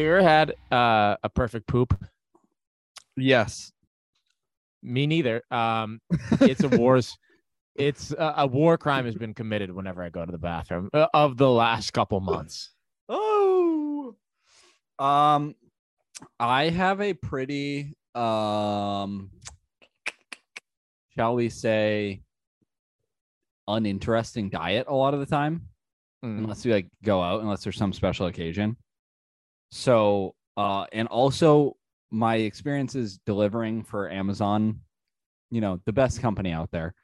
you ever had uh, a perfect poop? Yes. Me neither. Um, it's a wars. It's a, a war crime has been committed whenever I go to the bathroom uh, of the last couple months. Oh. Um I have a pretty um shall we say uninteresting diet a lot of the time Mm. unless we like go out unless there's some special occasion. So uh and also my experiences delivering for Amazon, you know, the best company out there.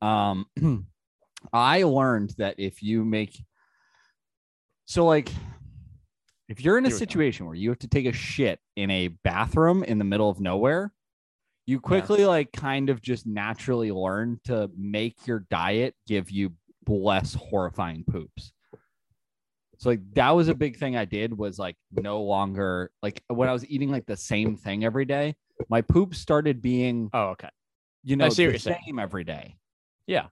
Um I learned that if you make so like if you're in a Here we go. situation where you have to take a shit in a bathroom in the middle of nowhere, you quickly like kind of just naturally learn to make your diet give you less horrifying poops. So like that was a big thing I did was like no longer like when I was eating like the same thing every day, my poops started being Oh, okay. you know see the same every day. Yeah.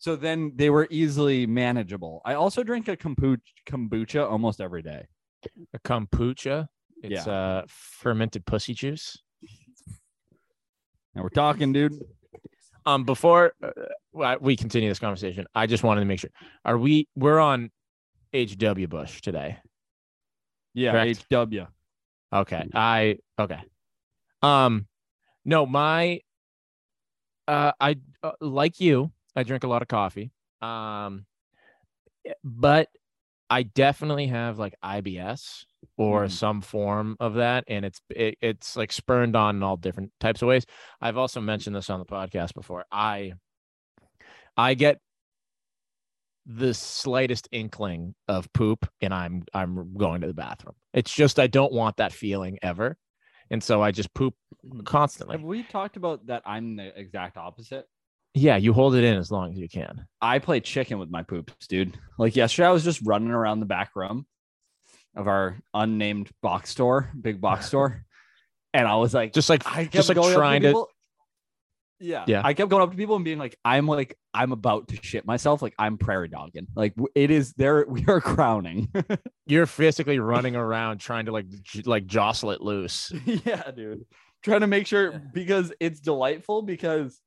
So then they were easily manageable. I also drink a kombucha, kombucha almost every day. A kombucha. It's uh fermented pussy juice. Now we're talking, dude. Um, before uh, we continue this conversation, I just wanted to make sure: are we we're on HW Bush today? Yeah. HW. Okay. I okay. Um no, my uh I uh, like you, I drink a lot of coffee. Um but I definitely have like IBS or Mm. some form of that and it's it, it's like spurned on in all different types of ways. I've also mentioned this on the podcast before. I I get the slightest inkling of poop and I'm I'm going to the bathroom. It's just I don't want that feeling ever. And so I just poop hmm. constantly. Have we talked about that? I'm the exact opposite. Yeah, you hold it in as long as you can. I play chicken with my poops, dude. Like yesterday, I was just running around the back room of our unnamed box store, big box store, and I was like, Just like I just like trying to people- Yeah, Yeah. I kept going up to people and being like, "I'm like, I'm about to shit myself. Like, I'm prairie dogging. Like, it is there. We are crowning. you're physically running around trying to like j- like jostle it loose. yeah, dude. Trying to make sure because it's delightful because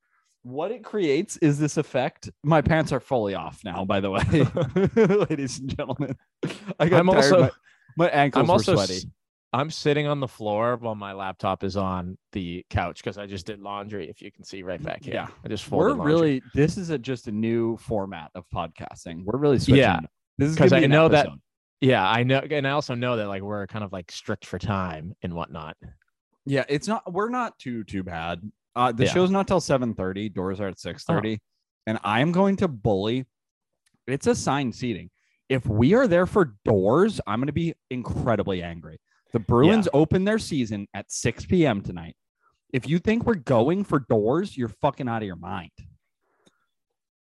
what it creates is this effect. My pants are fully off now, by the way, ladies and gentlemen. I got I'm tired. also- my, my ankles I'm also were s- sweaty. I'm sitting on the floor while my laptop is on the couch because I just did laundry. If you can see right back here, Yeah. I just We're laundry. really this is a, just a new format of podcasting. We're really switching. Yeah, this is 'cause gonna I know that- yeah. I know, and I also know that like we're kind of like strict for time and whatnot. Yeah, it's not. We're not too too bad. Uh, the Yeah. show's not till seven thirty. Doors are at six thirty, and I'm going to bully. It's assigned seating. If we are there for doors, I'm going to be incredibly angry. The Bruins open their season at 6 p.m. tonight. If you think we're going for doors, you're fucking out of your mind.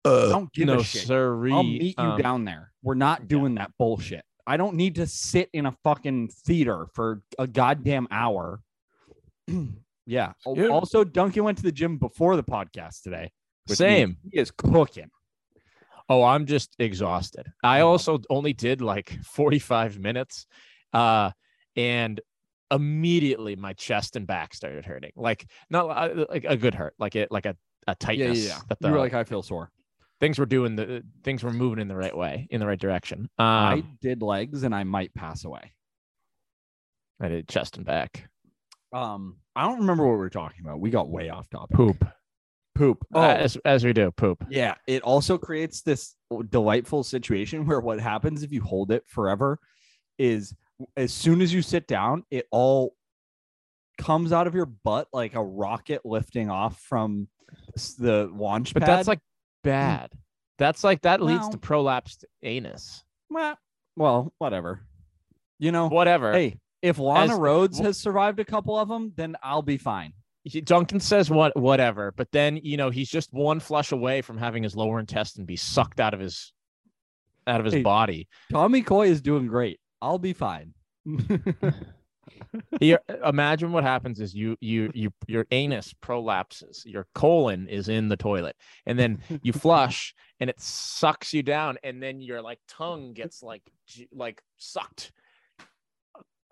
Uh, don't give no, a shit. sirree. I'll meet you Um, down there. We're not doing that bullshit. I don't need to sit in a fucking theater for a goddamn hour. yeah. Yeah. Also, Duncan went to the gym before the podcast today. Same. He is cooking. Oh, I'm just exhausted. I also only did like 45 minutes. Uh and immediately my chest and back started hurting. Like not uh, like a good hurt, like it like a, a tightness. yeah, yeah. That You were like, I feel sore. things were doing the things were moving in the right way, in the right direction. Um, I did legs and I might pass away. I did chest and back. Um, I don't remember what we were talking about. We got way off topic. Poop. Poop. Oh, as, as we do, poop. Yeah, it also creates this delightful situation where what happens if you hold it forever is as soon as you sit down, it all comes out of your butt like a rocket lifting off from the launch But that's like bad. That's like that leads to prolapsed anus. well, well, whatever. You know, Whatever. hey, if Lana As- Rhoades has survived a couple of them, then I'll be fine. he- Duncan says what whatever, but then you know he's just one flush away from having his lower intestine be sucked out of his out of his Hey. body. Tommy Coy is doing great. I'll be fine. Here, imagine what happens is you you you your anus prolapses, your colon is in the toilet, and then you flush, and it sucks you down, and then your like tongue gets like like sucked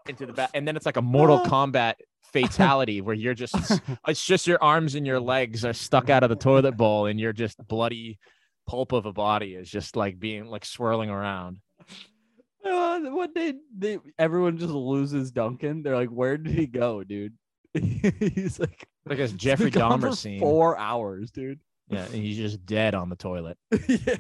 into the back, and then it's like a Mortal Kombat fatality where you're just it's just your arms and your legs are stuck out of the toilet bowl, and you're just bloody pulp of a body is just like being like swirling around. Uh, one day, they everyone just loses Duncan. They're like, "Where did he go, dude?" he's like Like a Jeffrey Dahmer scene. Four hours, dude. Yeah, and he's just dead on the toilet. yeah.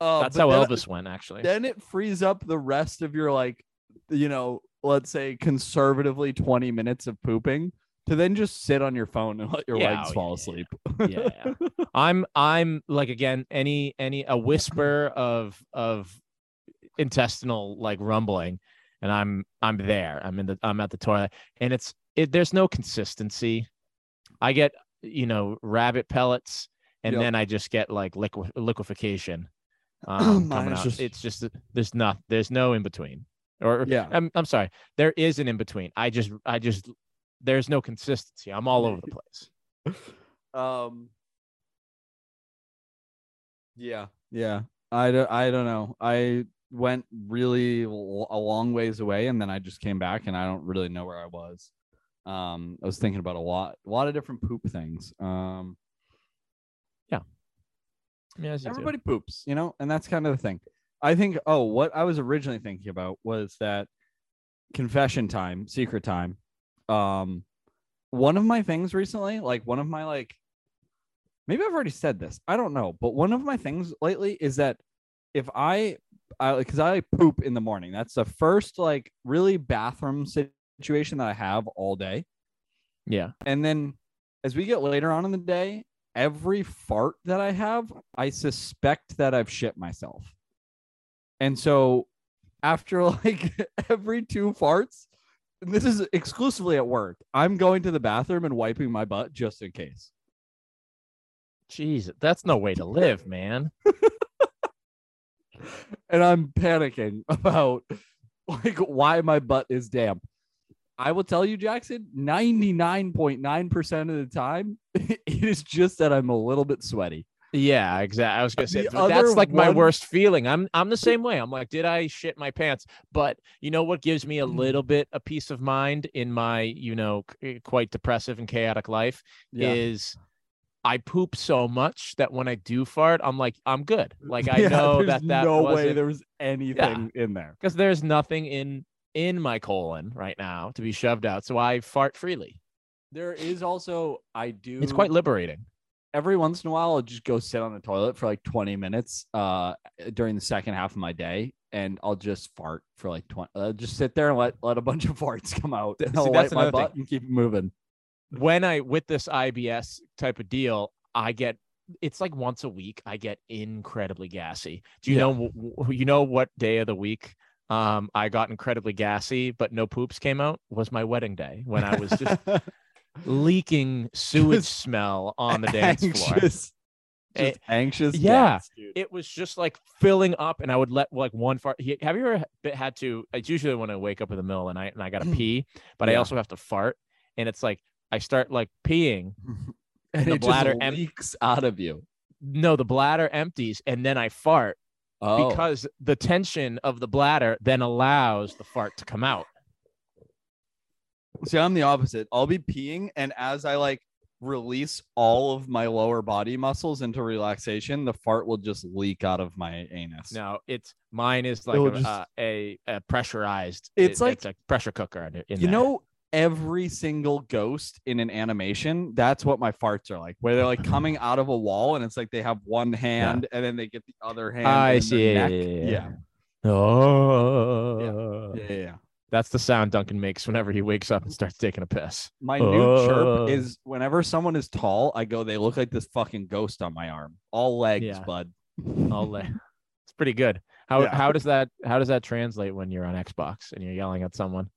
Uh, That's how then- Elvis went, actually. Then it frees up the rest of your like, you know, let's say conservatively twenty minutes of pooping to then just sit on your phone and let your Yeah, legs oh, fall yeah, asleep. yeah. I'm I'm like again, any any a whisper of of intestinal like rumbling, and I'm I'm there. I'm in the I'm at the toilet, and it's it. There's no consistency. I get you know rabbit pellets, and Yep. then I just get like liquid liquefaction. Um, coming out. just- It's just there's not there's no in between. Or Yeah. I'm I'm sorry, there is an in between. I just I just there's no consistency. I'm all over the place. Um. Yeah, yeah. I don't. I don't know. I went really l- a long ways away, and then I just came back, and I don't really know where I was. Um, I was thinking about a lot, a lot of different poop things. Um, Yeah, do. everybody poops, you know, and that's kind of the thing. I think. Oh, what I was originally thinking about was that confession time, secret time. Um, one of my things recently, like one of my like, maybe I've already said this. I don't know, but one of my things lately is that if I, I because I poop in the morning, that's the first like really bathroom situation that I have all day. Yeah. And then as we get later on in the day, every fart that I have, I suspect that I've shit myself. And so after like every two farts, and this is exclusively at work, I'm going to the bathroom and wiping my butt just in case. Jeez, that's no way to live, man. And I'm panicking about like why my butt is damp. I will tell you, Jackson, 99.9% of the time, it is just that I'm a little bit sweaty. Yeah, exactly. I was gonna say The that's like my worst feeling. I'm I'm the same way. I'm like, did I shit my pants? But you know what gives me a Mm. little bit a peace of mind in my you know quite depressive and chaotic life is I poop so much that when I do fart, I'm like, I'm good. Like I Yeah, know there's that that no way wasn't there was anything in there. because there's nothing in in my colon right now to be shoved out, so I fart freely. There is also I do It's quite liberating. every once in a while I'll just go sit on the toilet for like 20 minutes uh during the second half of my day and I'll just fart for like 20 uh, just sit there and let let a bunch of farts come out and See, I'll that's my another thing. butt and keep moving. When I with this IBS type of deal, I get it's like once a week I get incredibly gassy. Do you Yeah. know you know what day of the week um I got incredibly gassy but no poops came out was my wedding day when I was just leaking sewage Just smell on the dance floor. anxious, Eh, just anxious. yeah. gas. It was just like filling up and I would let like one fart. Have you ever had to it's usually when I wake up in the middle of the night and I got to pee, but I also have to fart and it's like I start like peeing and the it bladder just em- leaks out of you. no, the bladder empties and then I fart Oh, because the tension of the bladder then allows the fart to come out. see, I'm the opposite. I'll be peeing, and as I like release all of my lower body muscles into relaxation, the fart will just leak out of my anus. No, it's mine is like a, just- uh, a, a pressurized. It's it- like- it's a pressure cooker. In, in you there. know every single ghost in an animation that's what my farts are like where they're like coming out of a wall and it's like they have one hand and then they get the other hand I see. Yeah, yeah, yeah yeah. Oh, yeah, yeah, yeah. that's the sound Duncan makes whenever he wakes up and starts taking a piss. my new Uh. chirp is whenever someone is tall i go they look like this fucking ghost on my arm all legs Yeah. bud All legs. It's pretty good. How Yeah. how does that how does that translate when you're on Xbox and you're yelling at someone?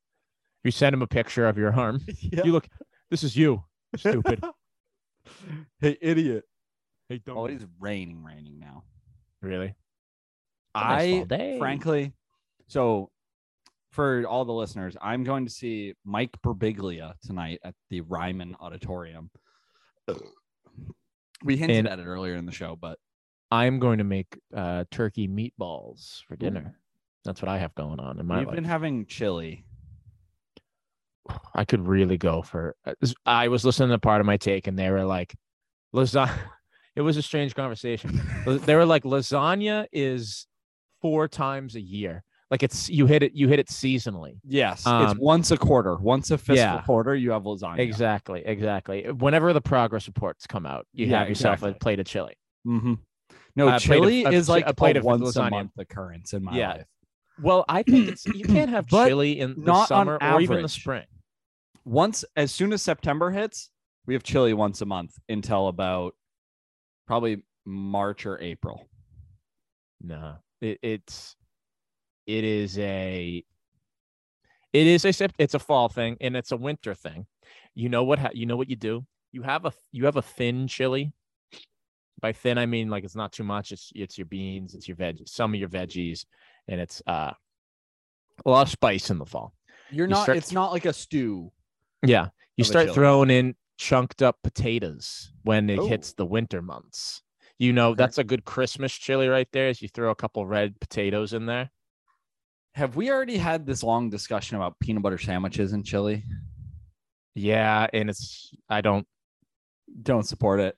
You send him a picture of your arm. yeah. You look. This is you. Stupid. hey idiot hey, oh it's raining raining now really. I day. frankly, so for all the listeners, I'm going to see Mike Birbiglia tonight at the Ryman Auditorium. We hinted And- at it earlier in the show, but I'm going to make uh, turkey meatballs for dinner. That's what I have going on in my we've life. been having chili. I could really go for. uh, I was listening to part of my take, and they were like, "Lasagna." It was a strange conversation. they were like, "Lasagna is four times a year. Like it's you hit it. You hit it seasonally." Yes, it's Um, once a quarter. Once a fiscal yeah. quarter, you have lasagna. Exactly. Exactly. Whenever the progress reports come out, you Yeah, have yourself a plate of chili. Mm-hmm. No, of- chili a is like a plate a of once a month occurrence in my Yeah. life. Well, I think it's you can't have chili in the not summer or even the spring. Once, as soon as September hits, we have chili once a month until about probably March or April. No, it, it's it is a it is a it's a fall thing and it's a winter thing. You know what ha- you know what you do? You have a you have a thin chili. By thin I mean like it's not too much. It's it's your beans, it's your veg, some of your veggies, and it's uh a lot of spice in the fall. You're You not. start- it's not like a stew. Yeah, you start throwing in chunked up potatoes when it Oh. hits the winter months. You know Okay. that's a good Christmas chili right there as you throw a couple red potatoes in there. Have we already had this long discussion about peanut butter sandwiches and chili? Yeah, and it's I don't Don't support it.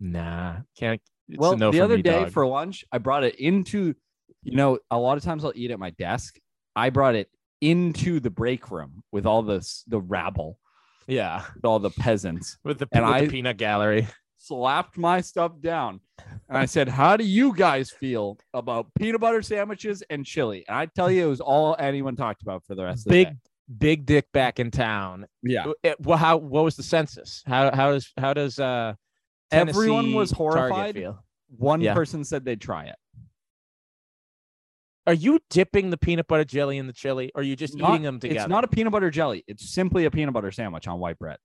nah can't. It's well, no the other me, day dog. for lunch, I brought it into. You know, a lot of times I'll eat at my desk. I brought it into the break room with all this the rabble, yeah with all the peasants. with the, And with the peanut gallery. slapped my stuff down. And I said, How do you guys feel about peanut butter sandwiches and chili? And I tell you, it was all anyone talked about for the rest of Big the day. big dick back in town. Yeah. It- well, how what was the census? How how does how does uh Everyone was horrified. One Yeah. person said they'd try it. Are you dipping the peanut butter jelly in the chili, or are you just Not- eating them together? It's not a peanut butter jelly. It's simply a peanut butter sandwich on white bread.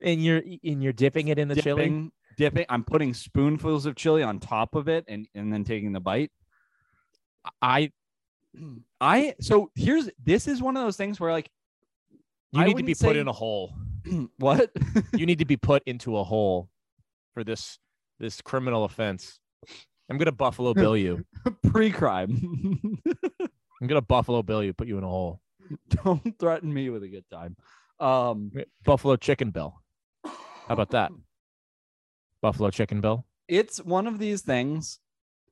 and you're and you're dipping it in the chili. dipping, dipping. I'm putting spoonfuls of chili on top of it and, and then taking the bite. I I so here's this is one of those things where like you I need to be wouldn't put in a hole. what you need to be put into a hole for this this criminal offense. I'm gonna Buffalo Bill you. pre-crime. I'm gonna Buffalo Bill you, put you in a hole. Don't threaten me with a good time. Um, Buffalo Chicken Bill. How about that? Buffalo Chicken Bill. it's one of these things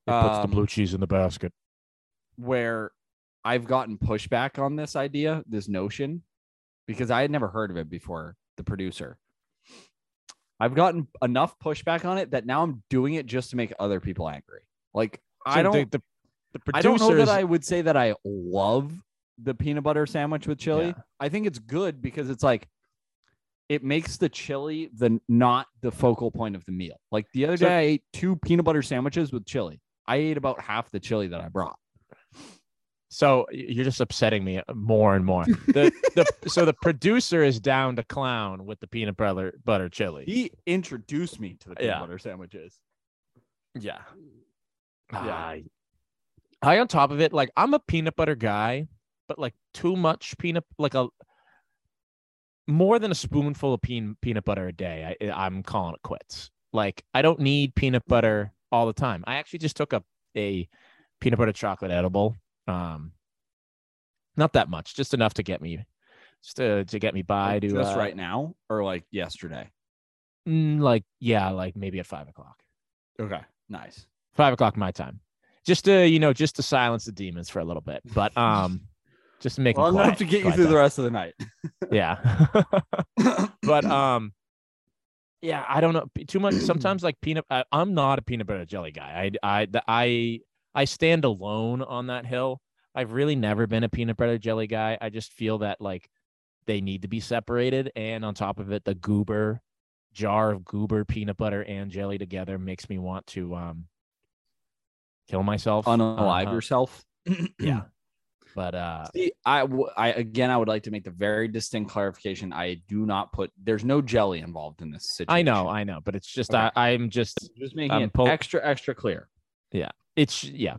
It puts the Um, blue cheese in the basket. where I've gotten pushback on this idea, this notion, because I had never heard of it before. The producer, I've gotten enough pushback on it that now I'm doing it just to make other people angry. Like I don't, The, the, the I don't know that I would say that I love the peanut butter sandwich with chili. Yeah. I think it's good because it's like it makes the chili the not the focal point of the meal. Like the other So- day, I ate two peanut butter sandwiches with chili. I ate about half the chili that I brought. So you're just upsetting me uh, more and more. The the so the producer is down to clown with the peanut butter butter chili. He introduced me to the peanut Yeah. butter sandwiches. Yeah. Yeah. I, I on top of it, like I'm a peanut butter guy, but like too much peanut, like a more than a spoonful of peanut peanut butter a day. I I'm calling it quits. Like I don't need peanut butter all the time. I actually just took a a peanut butter chocolate edible. Um, not that much, just enough to get me, just to to get me by. Like, to just uh, right now or like yesterday. mm, like yeah, like maybe at five o'clock. Okay. Nice. five o'clock my time just to you know just to silence the demons for a little bit but um just to make Well them enough to get you quiet through the rest of the night. yeah but um yeah i don't know too much sometimes like peanut I, i'm not a peanut butter jelly guy i i the- i i stand alone on that hill i've really never been a peanut butter jelly guy i just feel that like they need to be separated and on top of it the goober jar of goober peanut butter and jelly together makes me want to um kill myself Unalive Uh, yourself. yeah but uh See, I, w- I again, I would like to make the very distinct clarification. I do not put. There's no jelly involved in this situation. i know i know but it's just Okay. I, i'm just just making I'm it po- extra, extra clear. It's yeah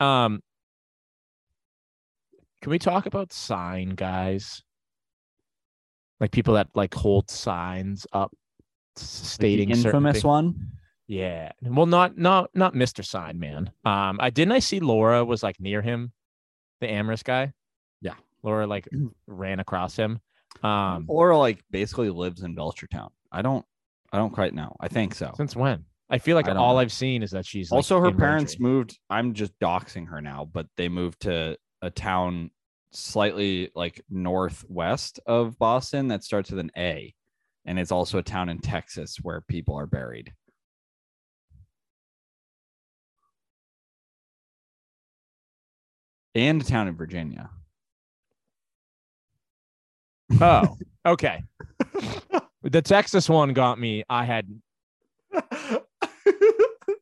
um Can we talk about sign guys? Like people that like hold signs up stating the infamous one. Yeah. Well, not not not Mr. Sign Man. Um, I didn't I see Laura was like near him, the Amherst guy. Yeah. Laura like ran across him. Um, Laura like basically lives in Belchertown. I don't I don't quite know. I think so. since when? I feel like I all know. I've seen is that she's like, also her parents moved i'm just doxing her now but they moved to a town slightly like northwest of boston that starts with an a and it's also a town in texas where people are buried and a town in virginia Oh, okay. the Texas one got me. I had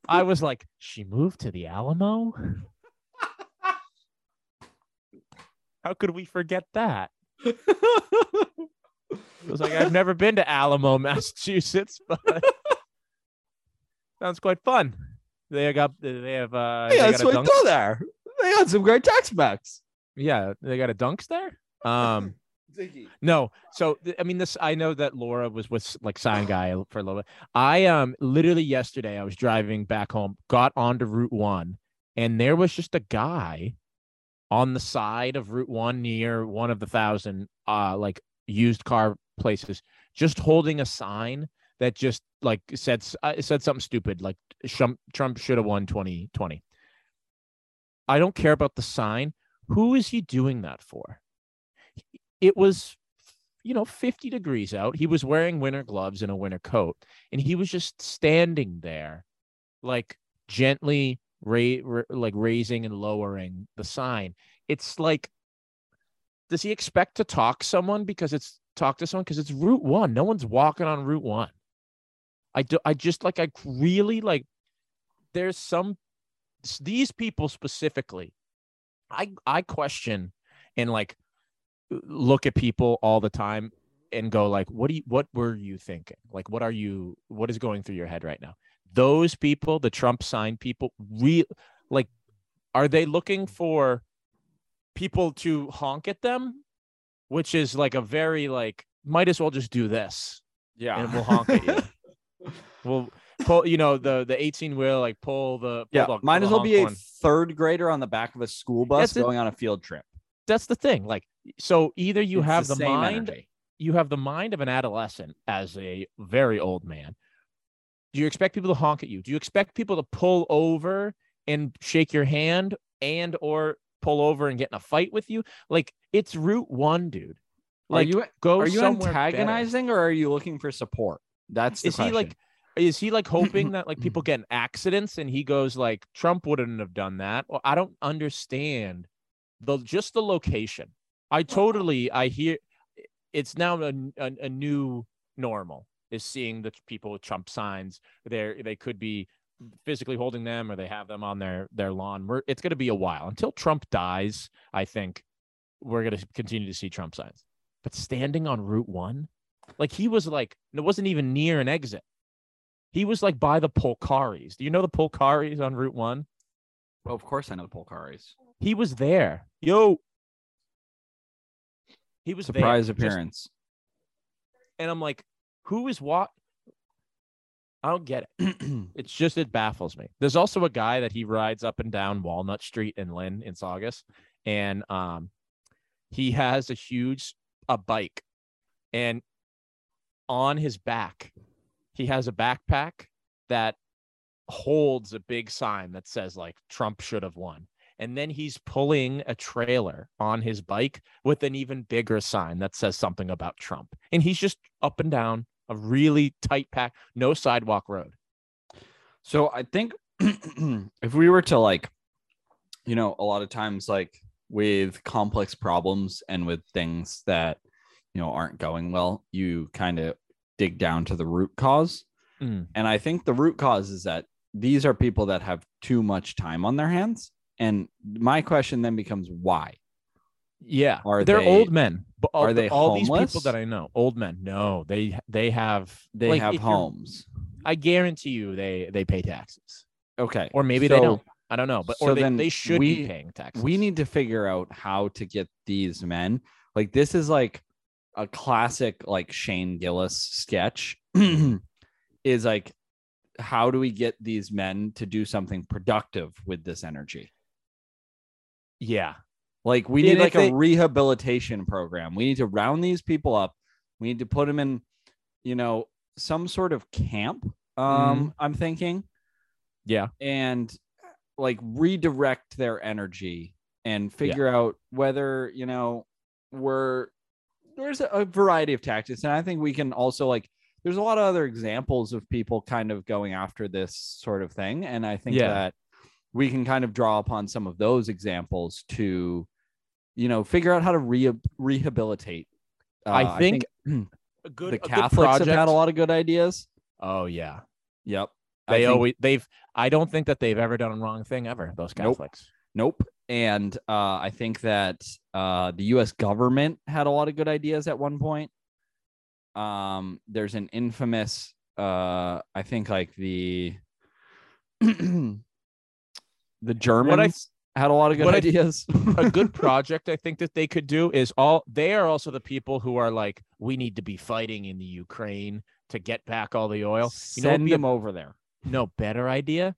I was like, she moved to the Alamo? How could we forget that? It was like I've never been to Alamo, Massachusetts, but sounds quite fun. They got they have uh got a dunk- there they got some great tex-mex yeah, they got a dunks there. Um No, so I mean, this I know that Laura was with like sign guy for a little bit. I um literally yesterday I was driving back home, got onto Route One, and there was just a guy on the side of Route One near one of the thousand uh like used car places, just holding a sign that just like said uh, said something stupid like Trump Trump should have won 2020. I don't care about the sign. Who is he doing that for? It was you know 50 degrees out. He was wearing winter gloves and a winter coat and he was just standing there like gently ra- ra- like raising and lowering the sign. It's like does he expect to talk someone because it's talk to someone? Because it's route 1 no one's walking on route 1 i do i just like i really like there's some these people specifically i i question and like look at people all the time and go like what do you what were you thinking? Like what are you what is going through your head right now? Those people the trump sign people real like are they looking for people to honk at them? Which is like a very like might as well just do this yeah. and we'll honk at you. We'll pull you know the the 18 wheel like pull the pull yeah the- might as well be a third grader on the back of a school bus That's it. going on a field trip. That's the thing like so either you It's have the, same mind energy. you have the mind of an adolescent as a very old man. Do you expect people to honk at you? Do you expect people to pull over and shake your hand and or pull over and get in a fight with you? Like it's Route One, dude. Like are you go are you somewhere better. antagonizing or are you looking for support that's the Is he like is he like hoping that like people get in accidents and he goes like Trump wouldn't have done that? Well, I don't understand the just the location. I totally I hear it's now a, a, a new normal is seeing the people with Trump signs. They they could be physically holding them or they have them on their their lawn. We're, it's going to be a while until Trump dies. I think we're going to continue to see Trump signs. But standing on Route One, like he was like it wasn't even near an exit. He was like by the Polcari's. Do you know the Polcari's on Route One? well, of course i know the polcari's He was there. Yo. He was there, surprise just- appearance and I'm like, who is what? I don't get it. It's just it baffles me. There's also a guy that he rides up and down Walnut Street in Lynn in Saugus, and um, he has a huge a bike, and on his back, he has a backpack that holds a big sign that says like Trump should have won. And then he's pulling a trailer on his bike with an even bigger sign that says something about Trump. And he's just up and down a really tight pack, no sidewalk road. So I think if we were to like, you know, a lot of times like with complex problems and with things that, you know, aren't going well, you kind of dig down to the root cause. Mm. And I think the root cause is that these are people that have too much time on their hands. And my question then becomes why? Yeah, Are they're they- old men. All, are they all these people that I know, old men? No, they they have They like, have homes. I guarantee you, they they pay taxes, Okay. or maybe they don't. I don't know, but So or they, then they should we- be paying taxes. we need to figure out how to get these men like this is like a classic like Shane Gillis sketch is like how do we get these men to do something productive with this energy yeah, like we Yeah, need like a rehabilitation program. We need to round these people up. We need to put them in you know some sort of camp um i'm thinking. Yeah, and like redirect their energy and figure out whether you know we're there's a, a variety of tactics. And i think we can also like there's a lot of other examples of people kind of going after this sort of thing. And i think Yeah. that we can kind of draw upon some of those examples to you know figure out how to re- rehabilitate Uh, I think a good the a good catholics have had a lot of good ideas Oh yeah, yep I they think- always they've. I don't think that they've ever done a wrong thing ever. Those Nope. Catholics. Nope. And uh, I think that uh, the U.S. government had a lot of good ideas at one point. Um, there's an infamous, uh, I think, like the the Germans had a lot of good ideas. a good project I think that they could do is all they are also the people who are like we need to be fighting in the Ukraine to get back all the oil. You know, what'd Send a- them over there. no better idea.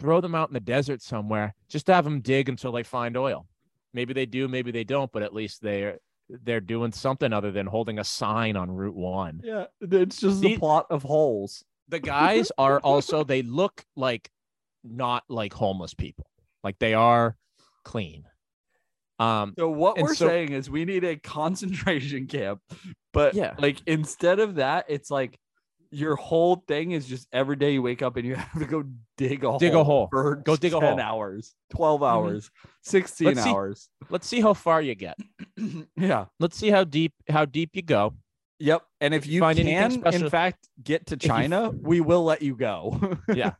Throw them out in the desert somewhere. Just have them dig until they find oil. Maybe they do, maybe they don't, but at least they're they're doing something other than holding a sign on Route One. Yeah, it's just the plot of holes. The guys are also they look like not like homeless people. Like they are clean. Um So what we're so- saying is we need a concentration camp, but Yeah. like instead of that, it's like your whole thing is just every day you wake up and you have to go dig a Dig a hole hole. for Go dig a 10 hole. hours, 12 Mhm. hours, 16 Let's see- hours. let's see how far you get. yeah. Let's see how deep how deep you go. Yep. And if you Find can, in fact, get to you- China, we will let you go. Yeah.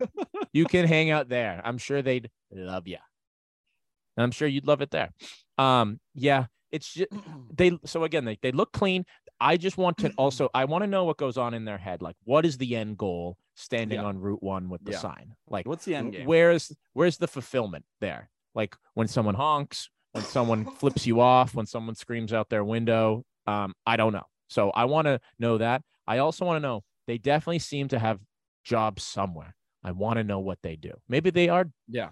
you can hang out there. I'm sure they'd love you. And I'm sure you'd love it there. Um, yeah, it's just they so again they, they look clean. I just want to also I want to know what goes on in their head. Like what is the end goal standing Yeah. on Route One with the Yeah. sign? Like What's the end game? where's where's the fulfillment there? Like when someone honks, when someone flips you off, when someone screams out their window. Um, I don't know. So I want to know that. I also want to know they definitely seem to have jobs somewhere. I want to know what they do. Maybe they are, yeah.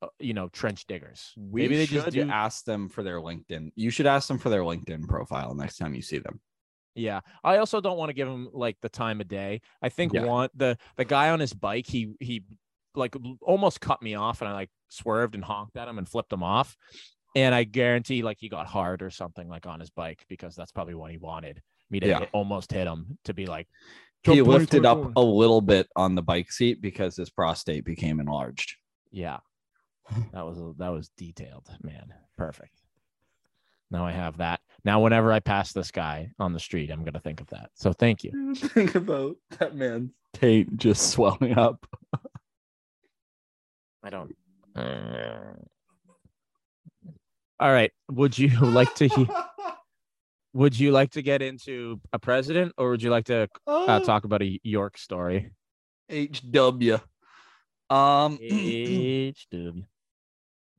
uh, you know, trench diggers. We Maybe they should just do. ask them for their LinkedIn. You should ask them for their LinkedIn profile next time you see them. Yeah. I also don't want to give him like the time of day. I think Yeah. one the the guy on his bike, he he like almost cut me off and I like swerved and honked at him and flipped him off. And I guarantee like he got hard or something like on his bike because that's probably what he wanted me to Yeah. hit- almost hit him to be like He lifted up a little bit on the bike seat because his prostate became enlarged. Yeah. That was that was detailed, man. Perfect. Now I have that. Now whenever I pass this guy on the street, I'm gonna think of that. So thank you. Think about that man's taint just swelling up. I don't. Uh, All right. Would you like to? he- Would you like to get into a president, or would you like to uh, talk about a York story? HW. Um, HW.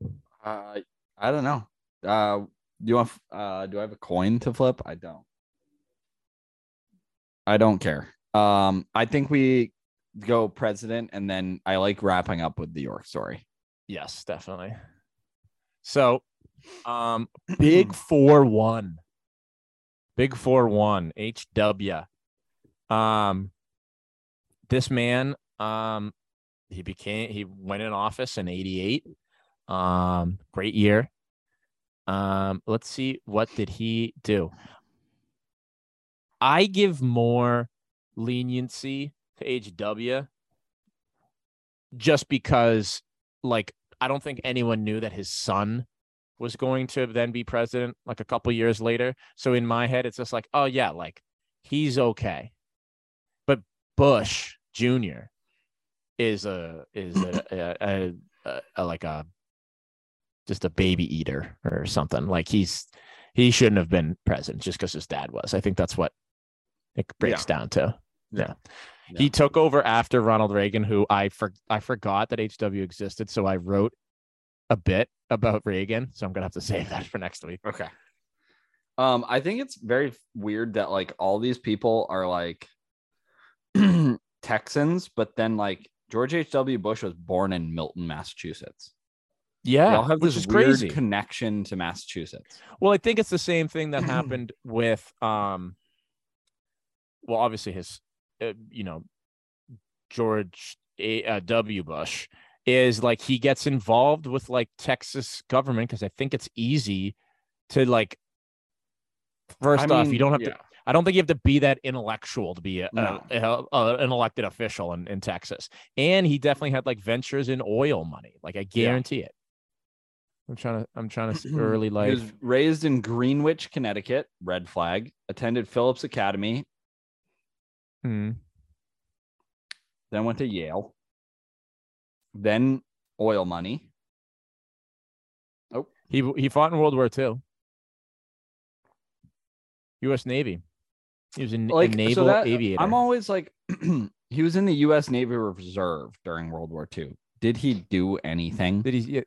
uh, I don't know. Uh, do you want? Uh, do I have a coin to flip? I don't. I don't care. Um, I think we go president, and then I like wrapping up with the York story. Yes, definitely. So, um, big four one, big four one, HW. Um, this man, um, he became he went in office in '88. Um, great year. Um, let's see what did he do. I give more leniency to HW just because like I don't think anyone knew that his son was going to then be president like a couple years later. So in my head, it's just like, oh yeah, like he's okay. But Bush Jr. is a is a, a, a, a, like a just a baby eater or something. Like he's he shouldn't have been president just because his dad was. I think that's what it breaks down to. Yeah. He took over after Ronald Reagan, who I for, I forgot that HW existed, so I wrote a bit about Reagan. So I'm gonna have to save that for next week. Okay. Um, I think it's very weird that like all these people are like Texans, but then like George H.W. Bush was born in Milton, Massachusetts. They Yeah, all have which this is weird crazy. connection to Massachusetts. Well, I think it's the same thing that happened with um well, obviously his uh, you know George A, uh, W Bush is like he gets involved with like Texas government because I think it's easy to like first I off mean, you don't have yeah. to I don't think you have to be that intellectual to be a, No. a- a- an elected official in, in Texas. And he definitely had like ventures in oil money. Like I guarantee it. I'm trying to I'm trying to see early He life. was raised in Greenwich, Connecticut, red flag, attended Phillips Academy, Hmm. then went to Yale, then oil money. Oh, he he fought in World War II. U.S. Navy. He was a, n- a Like naval so that, aviator. I'm always like he was in the US Navy Reserve during World War II. Did he do anything? Did he? yeah.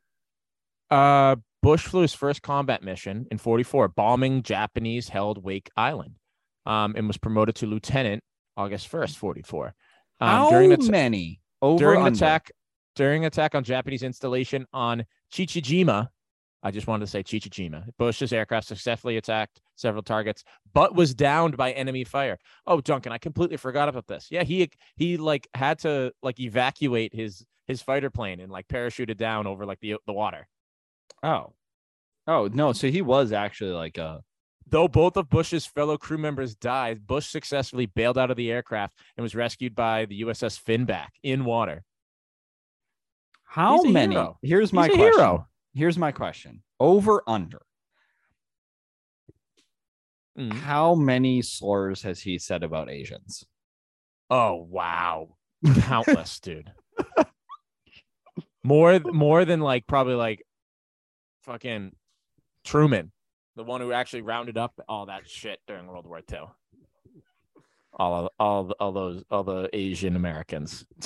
Uh, Bush flew his first combat mission in '44, bombing Japanese held Wake Island, um, and was promoted to lieutenant August 1st, '44. Um, How during the t- many? Over during an under? attack during attack on Japanese installation on Chichijima. I just wanted to say Chichijima. Bush's aircraft successfully attacked several targets, but was downed by enemy fire. Oh, Duncan, I completely forgot about this. Yeah, he he like had to like evacuate his his fighter plane and like parachuted down over like the the water. Oh. Oh, no. So he was actually like a Though both of Bush's fellow crew members died, Bush successfully bailed out of the aircraft and was rescued by the USS Finback in water. How many? hero. Here's my question. hero. Here's my question. Over under. Mhm. How many slurs has he said about Asians? Oh wow, countless, dude. More, more than like probably like fucking Truman, the one who actually rounded up all that shit during World War II. All, of, all, all those, all the Asian Americans.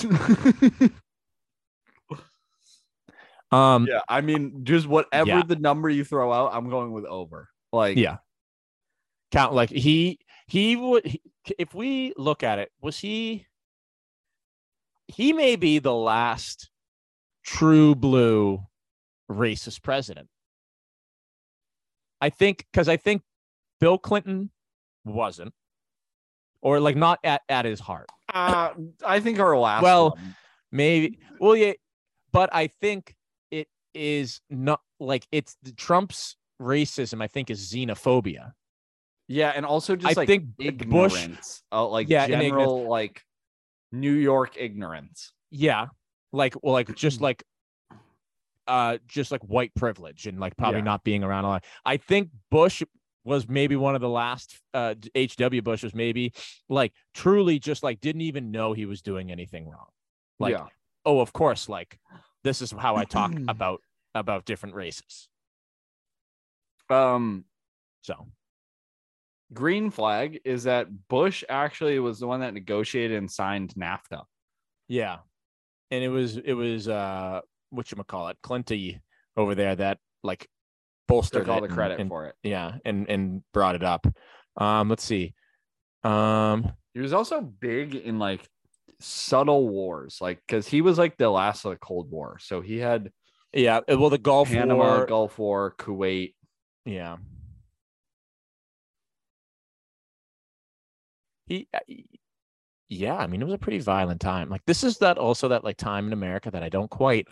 Um, yeah, I mean, just whatever Yeah. the number you throw out, I'm going with over. Like, Yeah. count like he he would he, if we look at it was he he may be the last true blue racist president i think because i think bill clinton wasn't or like not at, at his heart uh, I think our last Well, one- maybe well yeah but i think is not like it's the trump's racism i think is xenophobia yeah, and also just I like think Bush- uh, like Yeah, ignorance. general like New York ignorance. Yeah. Like well, like just like uh just like white privilege and like probably Yeah. not being around a lot. I think Bush was maybe one of the last uh HW Bush was maybe like truly just like didn't even know he was doing anything wrong. Like yeah, oh of course like this is how I talk about about different races. um, So green flag is that Bush actually was the one that negotiated and signed NAFTA. yeah. And it was it was uh what you call it, Clinty over there that like bolstered all it the and- credit and for it. yeah and and brought it up um let's see um He was also big in like subtle wars, like because he was like the last of the Cold War. So he had yeah well the gulf Panama, war Gulf War, Kuwait. yeah he uh, yeah i mean it was a pretty violent time like this is that also that like time in america that i don't quite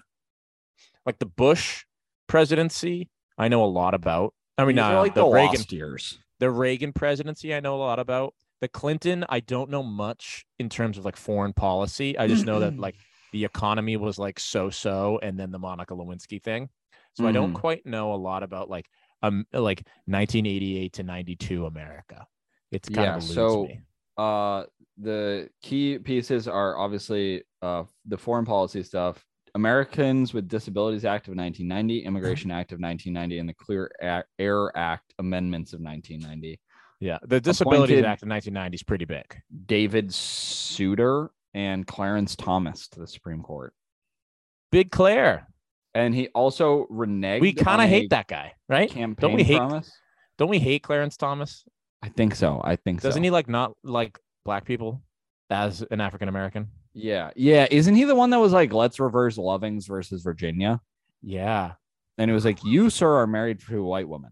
like the bush presidency i know a lot about i mean uh, like the, the, reagan years. the Reagan presidency, I know a lot about. The Clinton, I don't know much in terms of like foreign policy. I just know that like the economy was like so so, and then the Monica Lewinsky thing. So I don't Mhm. quite know a lot about like um like 1988 to 92 America. It's kind Yeah, of so- me. Uh, the key pieces are obviously uh the foreign policy stuff. Americans with Disabilities Act of 1990, Immigration Act of 1990, and the Clear Air Air Act amendments of 1990. Yeah, the Disabilities appointed- Act of 1990 is pretty big. David Souter and Clarence Thomas to the Supreme Court. Big Claire. And he also reneged. We kind of hate that guy, right? campaign we hate- promise. Don't we hate Clarence Thomas? I think so. I think so. Doesn't so. he like not like black people as an African American? Yeah, yeah. Isn't he the one that was like, "Let's reverse Lovings versus Virginia"? Yeah. And it was like, "You, sir, are married to a white woman.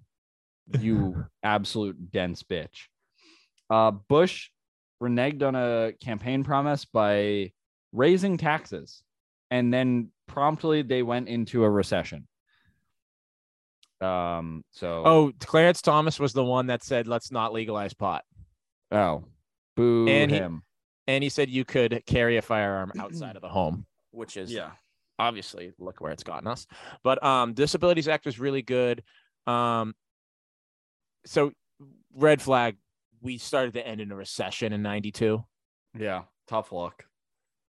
You absolute dense bitch." Uh, Bush reneged on a campaign promise by raising taxes, and then promptly they went into a recession. Um. So. Oh, Clarence Thomas was the one that said, let's not legalize pot. Oh. Boo And he- him. And he said you could carry a firearm outside of the home, which is yeah. obviously look where it's gotten us. But um Disabilities Act was really good. Um so red flag, we started to end in a recession in 92. Yeah. Tough luck.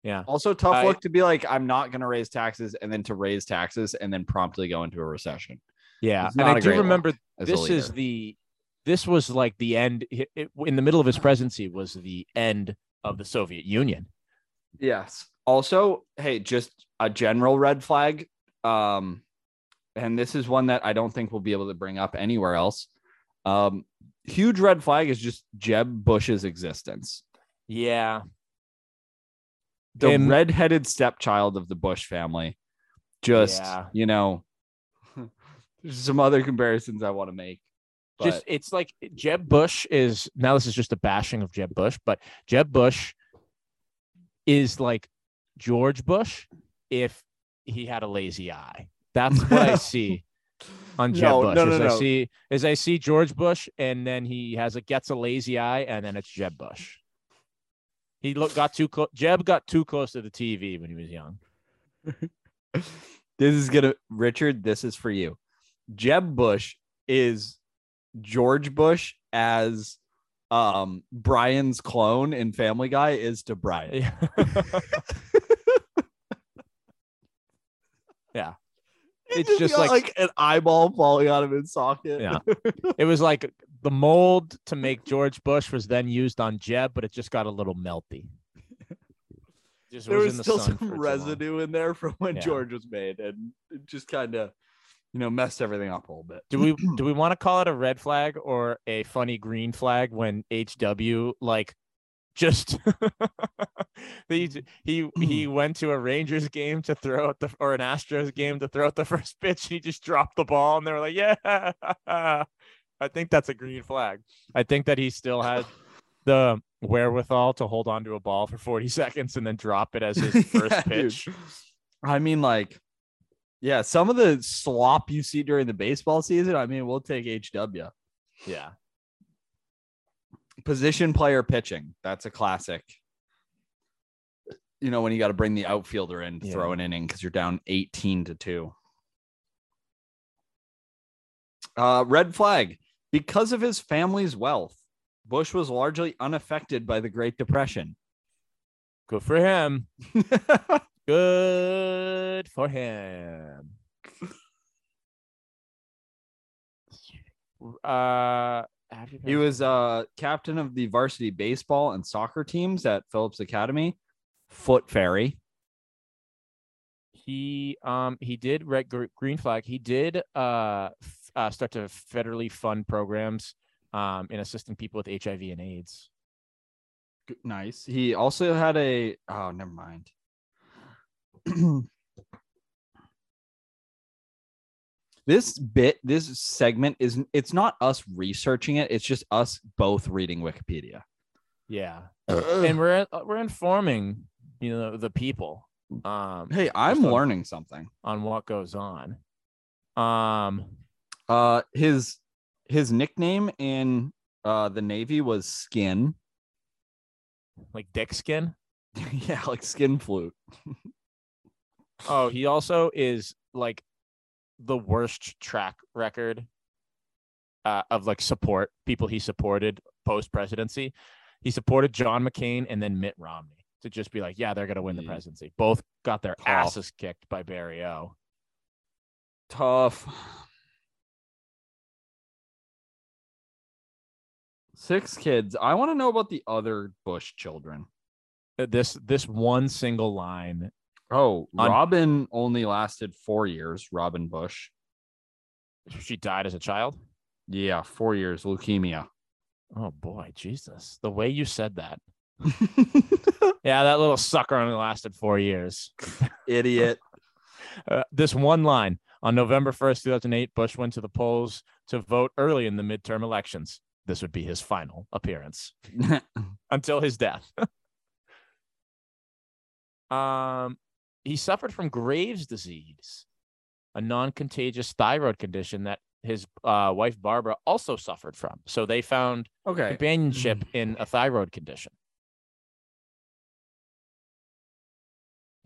Yeah. Also, tough I- luck to be like, I'm not going to raise taxes and then to raise taxes and then promptly go into a recession. Yeah. And I do remember look as a this is the this was like the end it, it- in the middle of his presidency was the end of the Soviet Union. Yes. Also, hey, just a general red flag. Um, and this is one that I don't think we'll be able to bring up anywhere else. Um, huge red flag is just Jeb Bush's existence. Yeah. The Him- redheaded stepchild of the Bush family. Just, Yeah. you know, there's some other comparisons I want to make. just it's like Jeb Bush is now this is just a bashing of Jeb Bush, but Jeb Bush is like George Bush if he had a lazy eye. That's what I see on Jeb No, Bush. no, no, is I see is I see George Bush and then he has a gets a lazy eye and then it's Jeb Bush. He look got too close. Jeb got too close to the TV when he was young. this is gonna Richard. This is for you. Jeb Bush is George Bush as um Brian's clone in Family Guy is to Brian. Yeah. yeah. It's just got, like- an eyeball falling out of his socket. Yeah. It was like the mold to make George Bush was then used on Jeb, but it just got a little melty. Just there was in the still some for too long. residue in there from when Yeah. George was made, and it just kind of, you know, messed everything up a little bit. Do we do we want to call it a red flag or a funny green flag when HW like just he he he went to a Rangers game to throw out the or an Astros game to throw out the first pitch and he just dropped the ball and they were like, yeah. I think that's a green flag. I think that he still had the wherewithal to hold on to a ball for 40 seconds and then drop it as his first Yeah, dude. pitch. I mean, like, yeah, some of the slop you see during the baseball season. I mean, we'll take HW. Yeah. Position player pitching. That's a classic. You know, when you got to bring the outfielder in to Yeah. throw an inning because you're down 18 to 2. Uh, red flag. Because of his family's wealth, Bush was largely unaffected by the Great Depression. Good for him. Good for him. Uh, He was uh captain of the varsity baseball and soccer teams at Phillips Academy. Foot Fairy. he um he did red green flag. He did uh, f- uh start to federally fund programs um in assisting people with HIV and AIDS. Nice. He also had a oh, never mind. this bit, this segment is it's not us researching it, it's just us both reading Wikipedia. Yeah, and we're uh, we're informing you know the people um hey, I'm Just on- learning something. on what goes on. Um, Uh his his nickname in uh the Navy was Skin. like dick skin. yeah, like skin flute. Oh, he also is like the worst track record uh, of like support people he supported post presidency. He supported John McCain and then Mitt Romney to just be like, yeah, they're gonna win the Mm. presidency. Both got their Tough. asses kicked by Barry O. Tough. Six kids. I want to know about the other Bush children. this this one single line. Oh, On- Robin only lasted four years. Robin Bush. She died as a child. Yeah, four years. Leukemia. Oh boy, Jesus! The way you said that. Yeah, that little sucker only lasted four years. Idiot. Uh, this one line on November 1st, 2008, Bush went to the polls to vote early in the midterm elections. This would be his final appearance until his death. um, he suffered from Graves' disease, a non-contagious thyroid condition that his uh, wife Barbara also suffered from. So they found okay. companionship in a thyroid condition.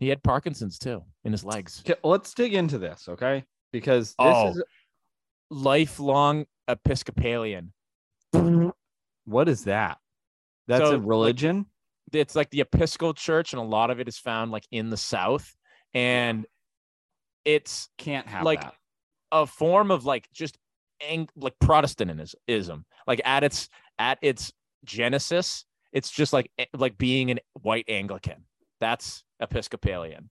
He had Parkinson's too in his legs. Okay, Let's dig into this, okay? Because this Oh. is Lifelong Episcopalian. what is that? That's So, a religion? It's like the Episcopal Church, and a lot of it is found like in the South, and it's Can't have like that. a form of like just ang- like Protestantism. Like at its at its genesis, it's just like like being an white Anglican. That's Episcopalian.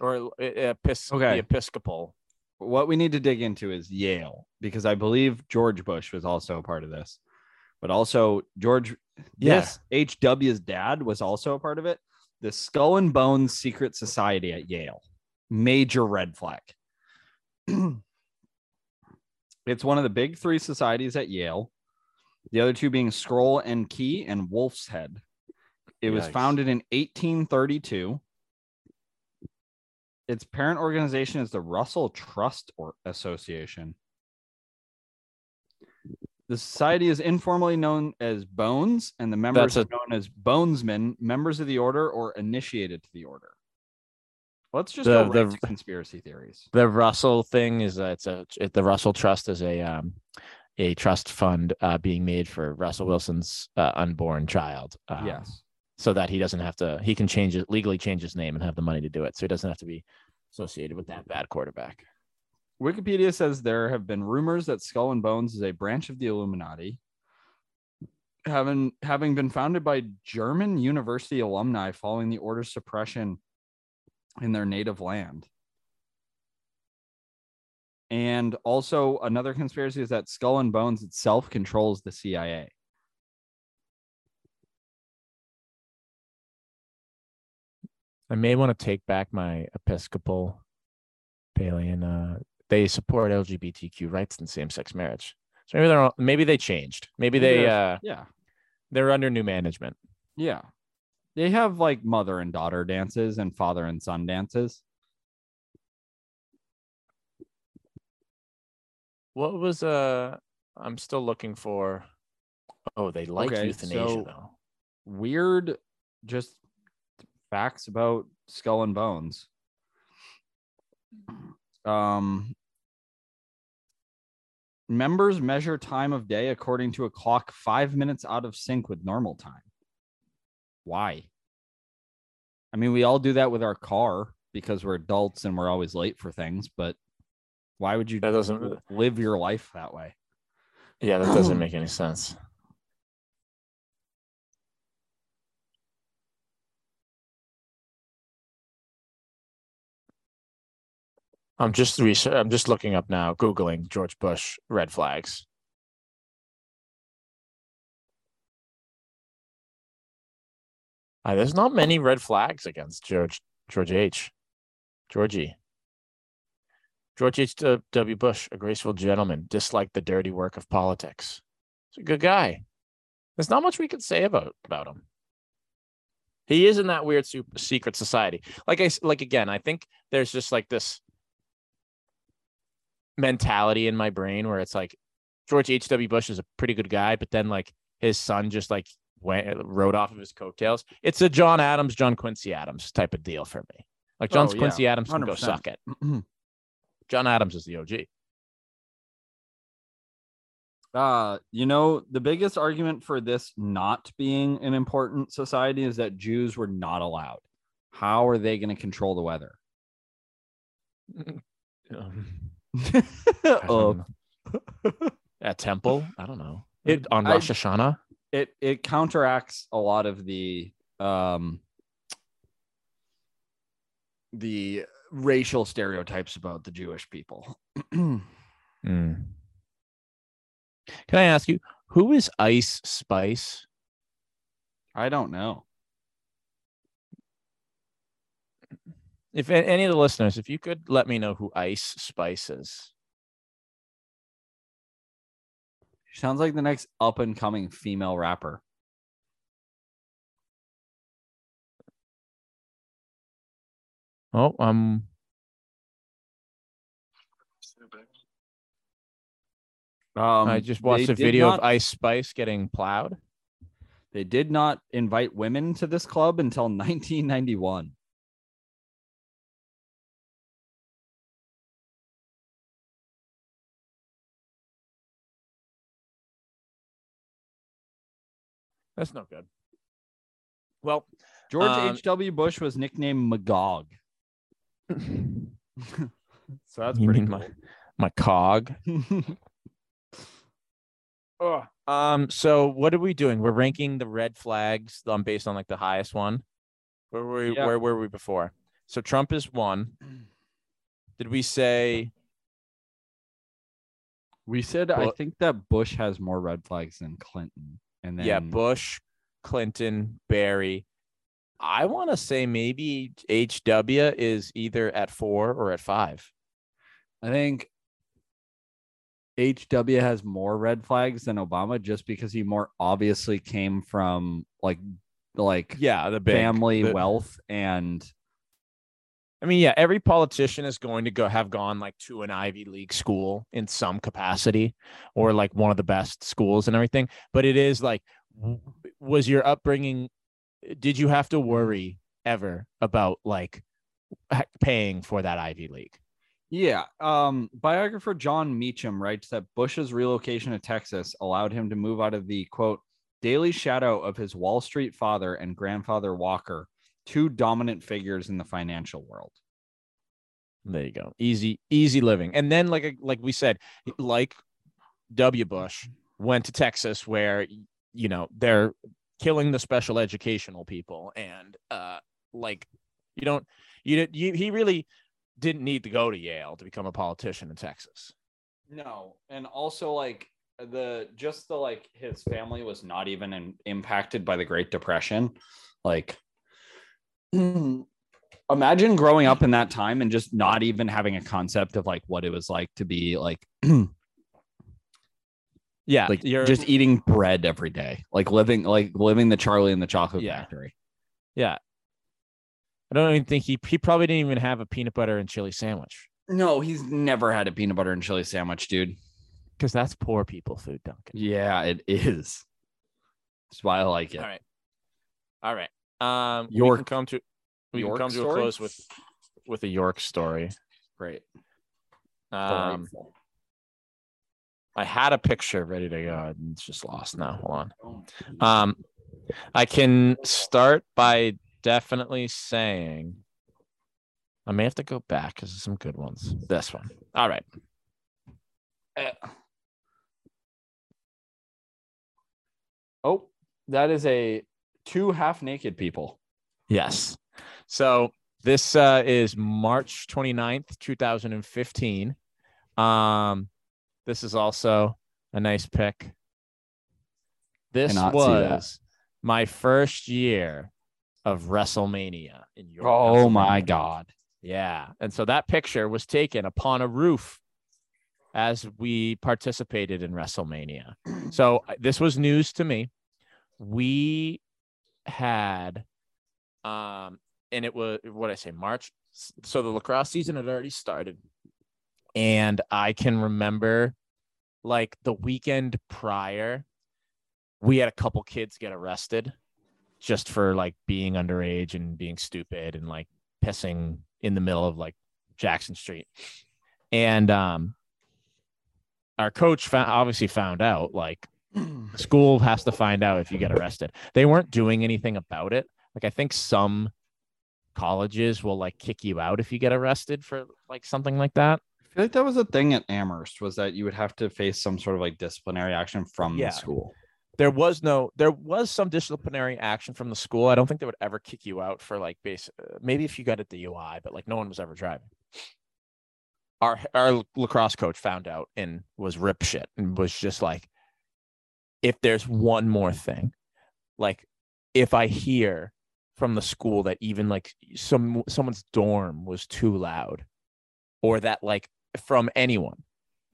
Or uh, epis- Okay. the Episcopal. What we need to dig into is Yale, because I believe George Bush was also a part of this. But also George Yeah. Yes, HW's dad was also a part of it. The Skull and Bones Secret Society at Yale. Major red flag. it's one of the big three societies at Yale. The other two being Scroll and Key and Wolf's Head. It was Yikes. founded in 1832. Its parent organization is the Russell Trust or Association. The society is informally known as Bones, and the members That's are known as Bonesmen, members of the order, or initiated to the order. Let's just The- go right the- to conspiracy theories. The Russell thing is uh, it's a it, the Russell Trust is a um a trust fund uh, being made for Russell Wilson's uh, unborn child. Um, yes. so that he doesn't have to he can change it legally change his name and have the money to do it so he doesn't have to be associated with that bad quarterback Wikipedia says there have been rumors that Skull and Bones is a branch of the Illuminati, having having been founded by German university alumni following the order's suppression in their native land. And also another conspiracy is that Skull and Bones itself controls the CIA. i may want to take back my episcopal pallian uh they support lgbtq rights and same-sex marriage so maybe they're all, maybe they changed maybe they uh Yeah. they're under new management Yeah. They have like mother and daughter dances and father and son dances. what was uh i'm still looking for oh they like Okay, euthanasia so- though weird just facts about skull and bones um members measure time of day according to a clock five minutes out of sync with normal time. Why? I mean we all do that with our car because we're adults and we're always late for things but why would you that doesn't live your life that way? Yeah that doesn't make any sense I'm just research. I'm just looking up now, googling George Bush red flags. Uh, there's not many red flags against George George H. Georgie. George H. W. Bush, a graceful gentleman, disliked the dirty work of politics. He's a good guy. There's not much we can say about about him. He is in that weird super secret society. Like I like again, I think there's just like this mentality in my brain where it's like George H.W. Bush is a pretty good guy, but then like his son just like went rode off of his coattails. It's a John Adams, John Quincy Adams type of deal for me. Like John Oh, yeah, Quincy Adams can go 100%. suck it. John Adams is the OG. Uh, you know, the biggest argument for this not being an important society is that Jews were not allowed. How are they going to control the weather? Um, oh. At temple, I don't know. It, on I- Rosh Hashanah, it it counteracts a lot of the um the racial stereotypes about the Jewish people. Mm. Can I ask you who is Ice Spice? I don't know. If any of the listeners, if you could let me know who Ice Spice is. She sounds like the next up and coming female rapper. Oh, um, Um, I just watched a video not- of Ice Spice getting plowed. They did not invite women to this club until 1991. That's no good. Well, George Um, H.W. Bush was nicknamed Magog. so that's You pretty mean my- my cog. cool. Um. So what are we doing? We're ranking the red flags um, based on like the highest one. Where were we? Yeah. Where were we before? So Trump is one. Did we say? we said I think that Bush has more red flags than Clinton. And then yeah, Bush, Clinton, Barry. I want to say maybe HW is either at four or at five. I think HW has more red flags than Obama just because he more obviously came from like like Yeah, the big family the- wealth and I mean, yeah, every politician is going to go have gone like to an Ivy League school in some capacity or like one of the best schools and everything. But it is like, was your upbringing, did you have to worry ever about like paying for that Ivy League? Yeah. Um, biographer Jon Meacham writes that Bush's relocation to Texas allowed him to move out of the quote daily shadow of his Wall Street father and grandfather Walker, two dominant figures in the financial world. There you go. Easy, easy living. And then, like, like we said, like W. Bush went to Texas, where you know they're killing the special educational people, and uh, like you don't, you didn't, you, he really didn't need to go to Yale to become a politician in Texas. No, and also like the just the like his family was not even in, impacted by the Great Depression. Like, Hmm. imagine growing up in that time and just not even having a concept of like what it was like to be like Yeah, like you're just eating bread every day, like living like living the Charlie and the Chocolate Yeah. Factory. yeah. I don't even think he he probably didn't even have a peanut butter and chili sandwich No, he's never had a peanut butter and chili sandwich, dude. because that's poor people food, Duncan. Yeah, it is. That's why I like it. All right, all right. Um, we York- can come to we York can come to a close with with a York story. Great. Um, I had a picture ready to go, and it's just lost now. Hold on. Um, I can start by definitely saying I may have to go back because there's some good ones. This one. All right. Oh, that is a two half naked people. Yes. So this uh, is March 29th, 2015. Um, this is also a nice pick. This Cannot see that. was my first year of WrestleMania in York. Oh my god. Yeah. And so that picture was taken upon a roof as we participated in WrestleMania. So uh, this was news to me. We had um and it was what I say March so the lacrosse season had already started. And I can remember like the weekend prior we had a couple kids get arrested just for like being underage and being stupid and like pissing in the middle of like Jackson Street. And um our coach found, obviously found out like school has to find out if you get arrested. They weren't doing anything about it. Like I think some colleges will like kick you out if you get arrested for like something like that. I feel like that was a thing at Amherst was that you would have to face some sort of like disciplinary action from Yeah. the school. there was no there was some disciplinary action from the school. I don't think they would ever kick you out for like base maybe if you got a DUI, but like no one was ever driving. Our our lacrosse coach found out and was rip shit and was just like if there's one more thing, like if I hear from the school that even like some someone's dorm was too loud or that like from anyone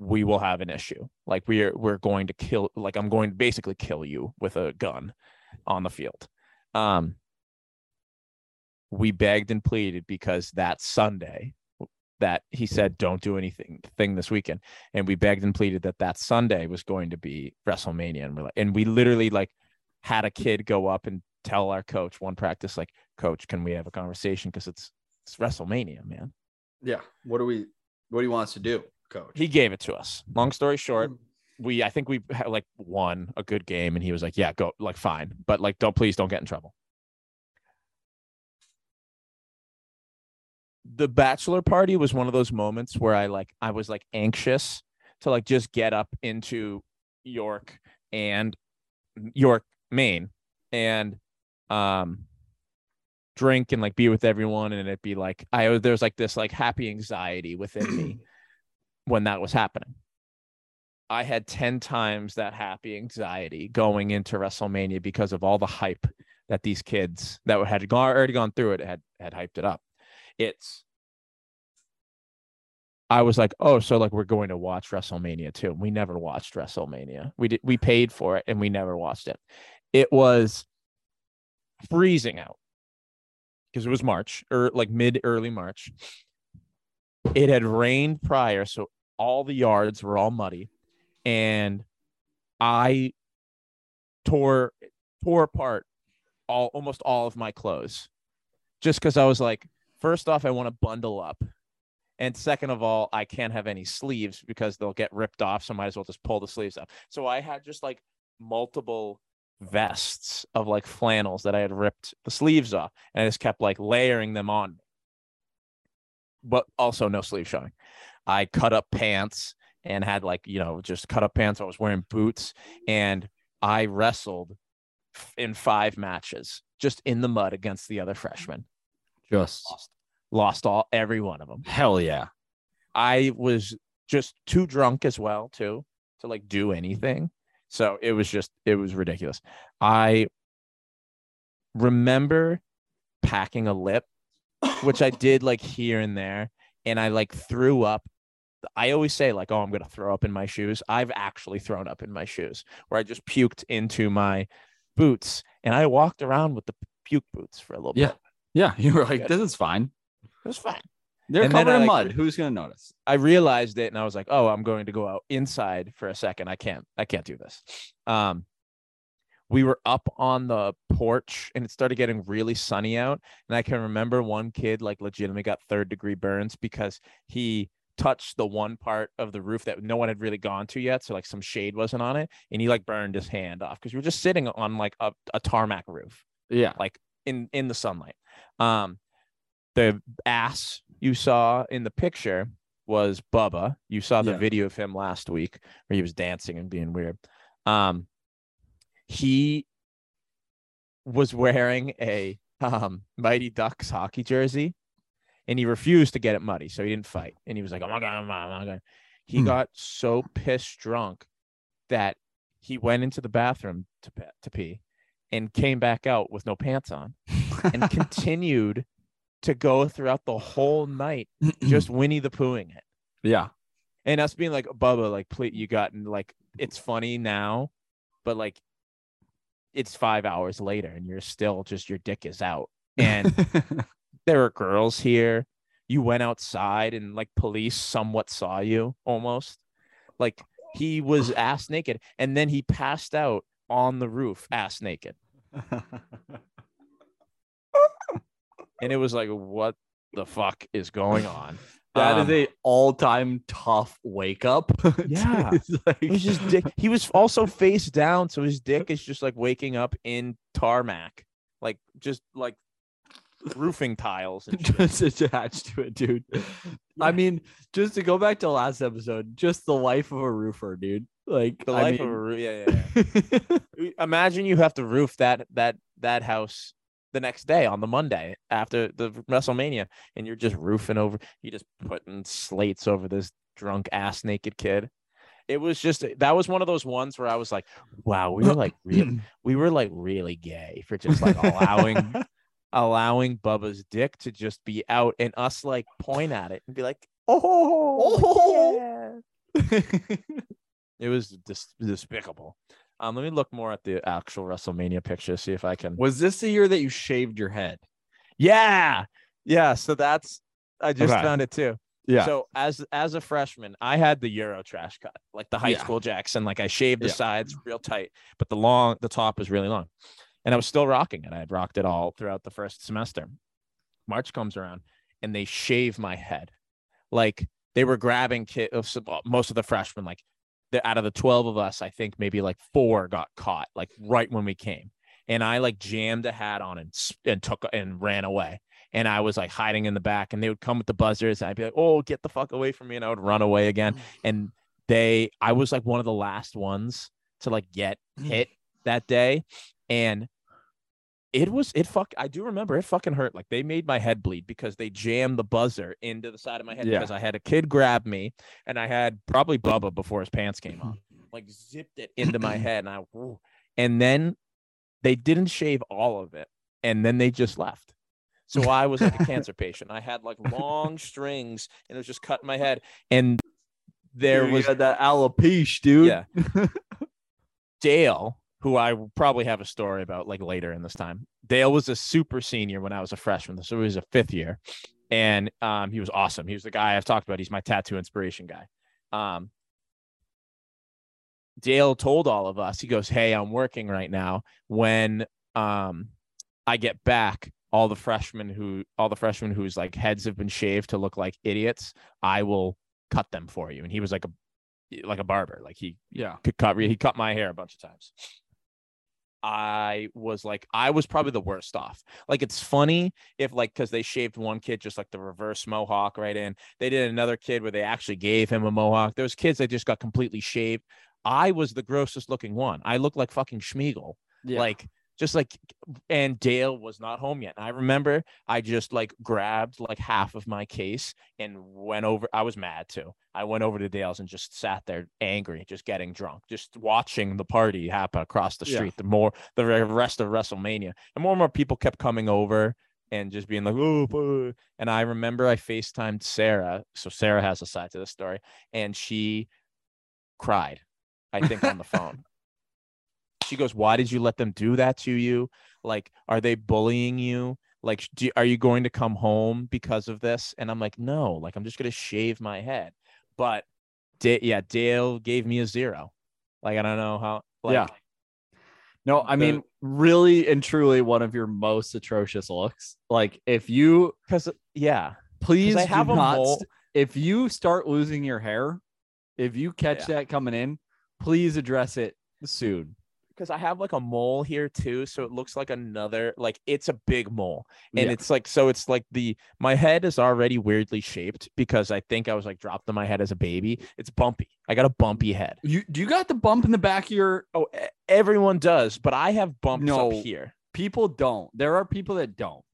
we will have an issue. Like we're we're going to kill like i'm going to basically kill you with a gun on the field. Um we begged and pleaded because that sunday that he said don't do anything thing this weekend. And we begged and pleaded that that sunday was going to be wrestlemania. And, we're like, and we literally like had a kid go up and tell our coach one practice like coach can we have a conversation? Because it's it's wrestlemania man. Yeah. What do we? What do you want us to do, coach? he gave it to us. Long story short hmm. we i think we had like won a good game. And he was like yeah go like fine. But like don't please don't get in trouble the bachelor party was one of those moments where i like i was like anxious to like just get up into york and york maine and um drink and like be with everyone and it'd be like i there's like this like happy anxiety within me when that was happening. I had 10 times that happy anxiety going into wrestlemania because of all the hype that these kids that had already gone through it had had hyped it up it's I was like, oh, so like we're going to watch WrestleMania too. We never watched WrestleMania. We did we paid for it and we never watched it. It was freezing out because it was March or like mid early March. It had rained prior, so all the yards were all muddy, and I tore tore apart all almost all of my clothes just because I was like, first off, I want to bundle up. And second of all, I can't have any sleeves because they'll get ripped off. So I might as well just pull the sleeves up. So I had just like multiple vests of like flannels that I had ripped the sleeves off. And I just kept like layering them on. But also no sleeve showing. I cut up pants and had like, you know, just cut up pants. I was wearing boots and I wrestled in five matches just in the mud against the other freshmen. Just Lost, lost all every one of them. hell yeah. I was just too drunk as well too to like do anything. So it was just it was ridiculous. I remember packing a lip, which I did like here and there, and I like threw up. I always say like, "Oh, I'm gonna throw up in my shoes." I've actually thrown up in my shoes, where I just puked into my boots, and I walked around with the puke boots for a little Yeah. bit. Yeah. You were like, this is fine. It was fine. They're And then covered I, in like, mud. Who's gonna notice? I realized it and I was like, oh, I'm going to go out inside for a second. I can't, I can't do this. Um, we were up on the porch and it started getting really sunny out. And I can remember one kid like legitimately got third degree burns because he touched the one part of the roof that no one had really gone to yet. So like some shade wasn't on it. And he like burned his hand off because we were just sitting on like a, a tarmac roof Yeah. like in in the sunlight. Um, the ass you saw in the picture was Bubba. You saw the Yeah. video of him last week where he was dancing and being weird. Um, he was wearing a um Mighty Ducks hockey jersey, and he refused to get it muddy, so he didn't fight. And he was like, "Oh my god, oh my god, oh my god." He Hmm. got so pissed drunk that he went into the bathroom to to pee and came back out with no pants on and continued to go throughout the whole night just Winnie the Poohing it. yeah. And us being like, Bubba, like, please, you got, and like, it's funny now, but like, it's five hours later and you're still just, your dick is out. And there are girls here. You went outside and like police somewhat saw you almost. Like, he was ass naked and then he passed out on the roof ass naked. And it was like, what the fuck is going on? That is Um, a all-time tough wake up. Yeah. Like- It was just dick. He was also face down, so his dick is just like waking up in tarmac, like just like roofing tiles. And just attached to it, dude. I mean, just to go back to last episode, just the life of a roofer, dude. Like The I life of a roof. yeah, yeah, yeah. Imagine you have to roof that that that house the next day on the Monday after the WrestleMania, and you're just roofing over. You're just putting slates over this drunk ass naked kid. It was just that was one of those ones where I was like, wow, we were like real, we were like really gay for just like allowing allowing Bubba's dick to just be out and us like point at it and be like, oh, oh yeah. It was dis- despicable. Um, let me look more at the actual WrestleMania picture, see if I can. Was this the year that you shaved your head? Yeah, yeah. So that's I just Okay. found it too. Yeah. So as as a freshman, I had the Euro trash cut, like the high Yeah. school Jackson. Like I shaved the Yeah. sides real tight, but the long the top was really long, and I was still rocking it. I had rocked it all throughout the first semester. March comes around, and they shave my head, like they were grabbing kid well, most of the freshmen. Like the, out of the twelve of us, I think maybe like four got caught, like right when we came, and I like jammed a hat on and and took and ran away and I was like hiding in the back, and they would come with the buzzers. I'd be like, "Oh, get the fuck away from me!" And I would run away again. And they, I was like one of the last ones to like get mm. hit that day, and it was it fuck. I do remember it fucking hurt. Like they made my head bleed because they jammed the buzzer into the side of my head Yeah. because I had a kid grab me, and I had probably Bubba before his pants came off, like zipped it into my head, and I, woo. and then they didn't shave all of it, and then they just left. So I was like a cancer patient. I had like long strings and it was just cutting my head. And there Dude, was that alopecia, dude. Yeah. Dale, who I probably have a story about like later in this time. Dale was a super senior when I was a freshman. So he was a fifth year. And um, he was awesome. He was the guy I've talked about. He's my tattoo inspiration guy. Um, Dale told all of us, he goes, Hey, I'm working right now. When um, I get back, all the freshmen who all the freshmen whose like heads have been shaved to look like idiots, I will cut them for you. And he was like a like a barber. Like he Yeah. could cut he cut my hair a bunch of times. I was like, I was probably the worst off. Like, it's funny if, like, because they shaved one kid just like the reverse mohawk right in. They did another kid where they actually gave him a mohawk. There was kids that just got completely shaved. I was the grossest looking one. I looked like fucking Sméagol. Yeah. Like, just like, and Dale was not home yet. And I remember I just like grabbed like half of my case and went over. I was mad too. I went over to Dale's and just sat there angry, just getting drunk, just watching the party happen across the Yeah. street. The more the rest of WrestleMania, and more and more people kept coming over and just being like, oh, boo." and I remember I FaceTimed Sarah. So Sarah has a side to this story, and she cried, I think, on the phone. She goes, "Why did you let them do that to you? Like, are they bullying you? Like, do, are you going to come home because of this?" And I'm like, "No, like I'm just gonna shave my head." But, Da- yeah, Dale gave me a zero. Like, I don't know how. Like, Yeah. No, I the- mean, really and truly one of your most atrocious looks. Like, if you because yeah, please I have do a not, mole- if you start losing your hair, if you catch Yeah. that coming in, please address it soon. Because I have like a mole here too, so it looks like another like it's a big mole, and Yeah. it's like so it's like the my head is already weirdly shaped because I think I was like dropped on my head as a baby. It's bumpy. I got a bumpy head. You do you got the bump in the back of your Oh, everyone does, but I have bumps No. up here people don't. There are people that don't.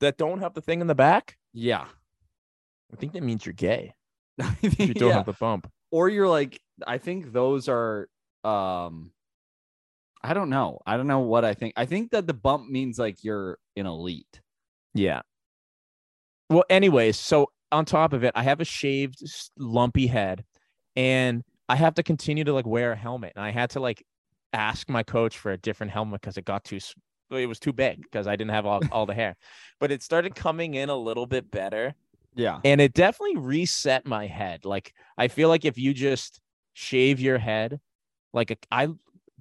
that don't have the thing in the back. Yeah. I think that means you're gay. You don't yeah. have the bump. or you're like i think those are um i don't know i don't know what i think i think that the bump means like you're an elite Yeah. Well, anyways, so on top of it, I have a shaved, lumpy head, and I have to continue to like wear a helmet. And I had to like ask my coach for a different helmet because it got too, it was too big because I didn't have all, all the hair. But it started coming in a little bit better, yeah and it definitely reset my head. Like I feel like if you just shave your head, like a, I,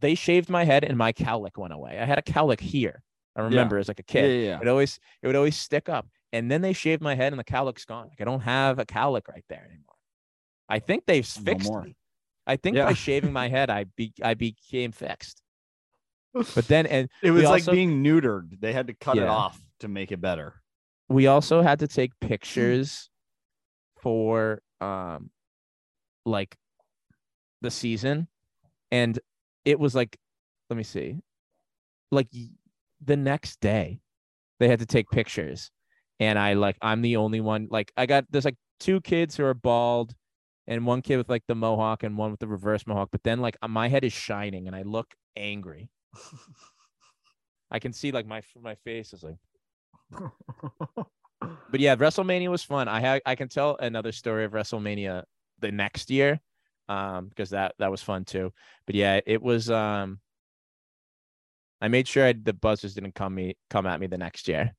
they shaved my head and my cowlick went away. I had a cowlick here. I remember as like a yeah kid. yeah, It always it would always stick up. And then they shaved my head and the cowlick's gone. Like I don't have a cowlick right there anymore. I think they've No fixed more. me. I think Yeah. by shaving my head, I be I became fixed. But then and it was like also- being neutered they had to cut it off to make it better we also had to take pictures for um like the season, and it was like, let me see, like the next day, they had to take pictures, and I like I'm the only one. Like I got there's like two kids who are bald, and one kid with like the mohawk and one with the reverse mohawk. But then like uh, my head is shining, and I look angry. I can see like my my face is like. But yeah, WrestleMania was fun. I had I can tell another story of WrestleMania the next year, um, because that that was fun too. But yeah, it was um. I made sure I, the buzzers didn't come me come at me the next year.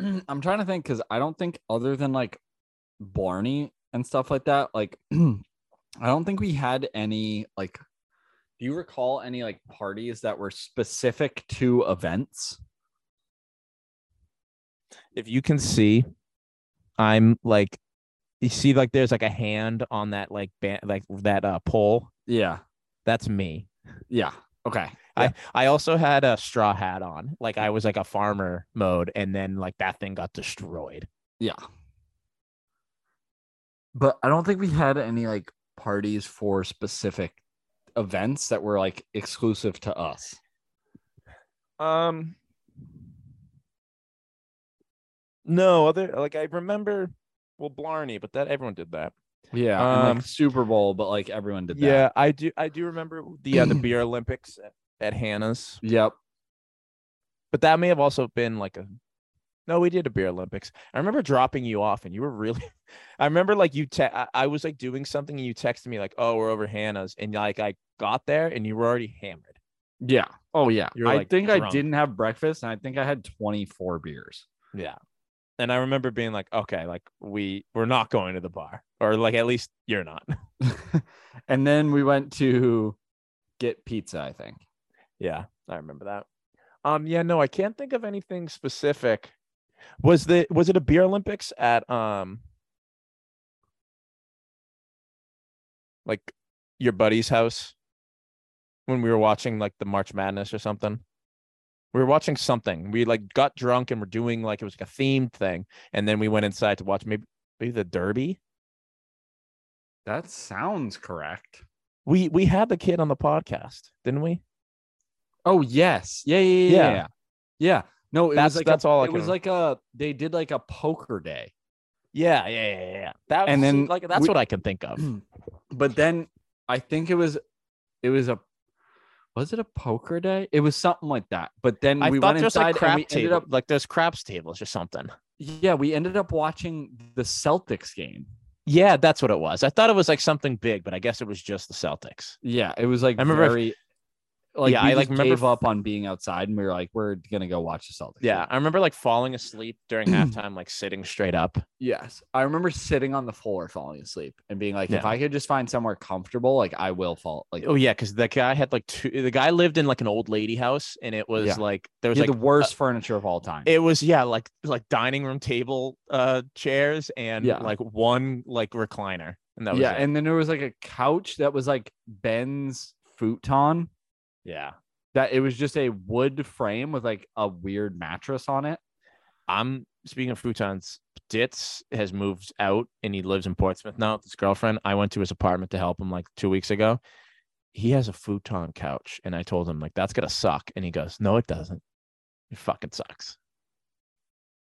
I'm trying to think because I don't think other than like Blarney and stuff like that, like I don't think we had any like. Do you recall any like parties that were specific to events? If you can see, I'm like, you see like there's like a hand on that like band like that uh pole. Yeah, That's me. yeah, okay. I I also had a straw hat on. Like I was like a farmer mode, and then like that thing got destroyed. Yeah. But I don't think we had any like parties for specific events that were like exclusive to us. Um. No, other like I remember, well, Blarney, but that everyone did that. Yeah. Um, like Super Bowl, but like everyone did that. Yeah, I do. I do remember the uh, the beer Olympics at, at Hannah's, Yep. but that may have also been like a. No, we did a beer Olympics. I remember dropping you off, and you were really. I remember like you. Te- I, I was like doing something, and you texted me like, "Oh, we're over Hannah's," and like I got there, and you were already hammered. Yeah. Oh yeah. You're, I like, think I didn't have breakfast and I think I had 24 beers. Yeah. And I remember being like, okay, like we we're not going to the bar. Or like at least you're not. and then we went to get pizza, I think. yeah, I remember that. Um yeah, no, I can't think of anything specific. Was the was it a beer Olympics at um like your buddy's house when we were watching like the March Madness or something? We were watching something. We like got drunk and we're doing like it was like a themed thing, and then we went inside to watch maybe maybe the Derby. That sounds correct. We we had the kid on the podcast, didn't we? Oh yes. Yeah, yeah, yeah. Yeah. Yeah. No, it That's- was like that's a, all I it was like a they did like a poker day. Yeah, yeah, yeah, yeah. That And was, then like that's we- what I can think of. but then I think it was it was a was it a poker day? It was something like that. But then I we went inside like and crap we ended up like those craps tables or something. yeah, we ended up watching the Celtics game. Yeah, that's what it was. I thought it was like something big, but I guess it was just the Celtics. Yeah, it was like I remember- very like Yeah, I, like, remember gave up on being outside and we were like, we're gonna go watch the Celtics. Yeah. I remember like falling asleep during halftime, like sitting straight up. Yes. I remember sitting on the floor falling asleep and being like, if I could just find somewhere comfortable, like I will fall. Like Oh yeah, because the guy had like two. The guy lived in like an old lady house, and it was Yeah. like there was like the worst furniture of all time. It was yeah, like like dining room table uh chairs and Yeah. like one like recliner, and that was yeah, it. and then there was like a couch that was like Ben's futon. Yeah. That it was just a wood frame with like a weird mattress on it. I'm speaking of futons. Ditz has moved out and he lives in Portsmouth now with his girlfriend. I went to his apartment to help him like two weeks ago. He has a futon couch, and I told him like that's gonna suck, and he goes, "No, it doesn't. It fucking sucks."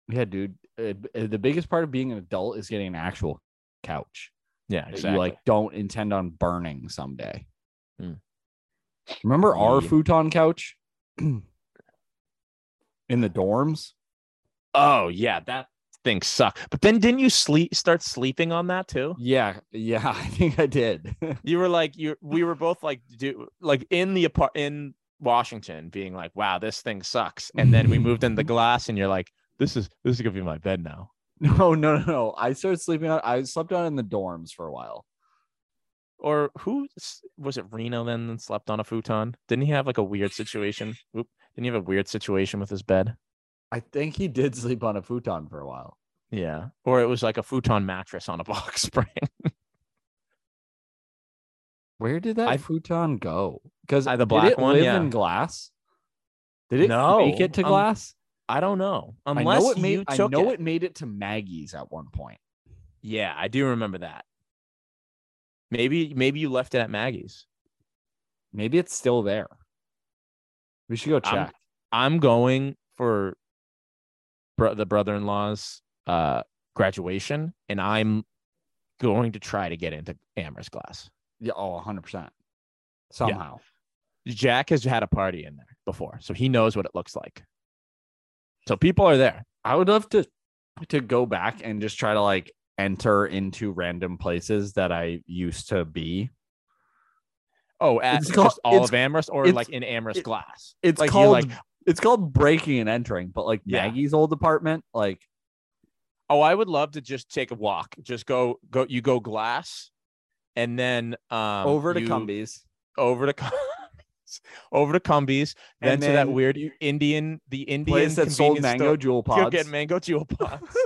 Yeah, dude. uh, uh, the biggest part of being an adult is getting an actual couch Yeah, exactly. you like don't intend on burning someday. Hmm. Remember our Yeah. futon couch in the dorms? oh yeah, that thing sucked. But then didn't you sleep start sleeping on that too? Yeah, yeah, I think I did. You were like you. We were both like do like in the apart in Washington, being like, "Wow, this thing sucks." And then we moved in the glass, and you're like, "This is this is gonna be my bed now." no, no, no, no. I started sleeping on. I slept on in the dorms for a while. Or who was it? Reno then that slept on a futon. Didn't he have like a weird situation? Oop, didn't he have a weird situation with his bed? I think he did sleep on a futon for a while. Yeah, or it was like a futon mattress on a box spring. Where did that I- futon go? Because the did black it one, live yeah. in glass? Did it No, make it to um, glass? I don't know. I Unless know it made. you I know it. it made it to Maggie's at one point. Yeah, I do remember that. Maybe maybe you left it at Maggie's. Maybe it's still there. We should go I'm- check. I'm going for bro- the brother-in-law's uh graduation and I'm going to try to get into Amherst class. yeah, oh, 100%. Somehow. Jack has had a party in there before, so he knows what it looks like. So people are there. I would love to to go back and just try to like enter into random places that I used to be. Oh, at It's just called- all of Amherst or like in Amherst it- glass? It's Like, called like- it's called breaking and entering, but like Yeah. Maggie's old apartment, like Oh, I would love to just take a walk. Just go go you go glass and then um over to you- Cumbies. over to Cumbies, over to Cumbies, then, And to that weird Indian the Indian Place that sold mango store. Juul pods. get mango Juul pods.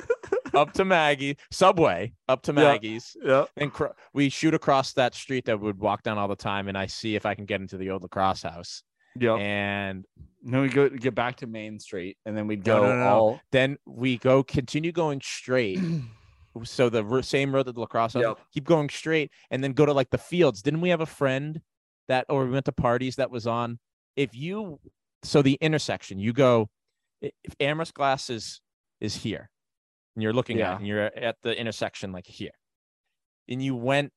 Up to Maggie, Subway, up to Maggie's. yeah. And cr- we shoot across that street that we would walk down all the time, and I see if I can get into the old lacrosse house. Yeah. And And then we go get back to Main Street, and then we'd go no, no, no. all. then we go continue going straight. so the ro- same road that the lacrosse house, Yep. keep going straight, and then go to like the fields. Didn't we have a friend that, or we went to parties that was on? If you, so the intersection, you go, if Amherst Glass is is here, and you're looking Yeah. at, it, and you're at the intersection like here, and you went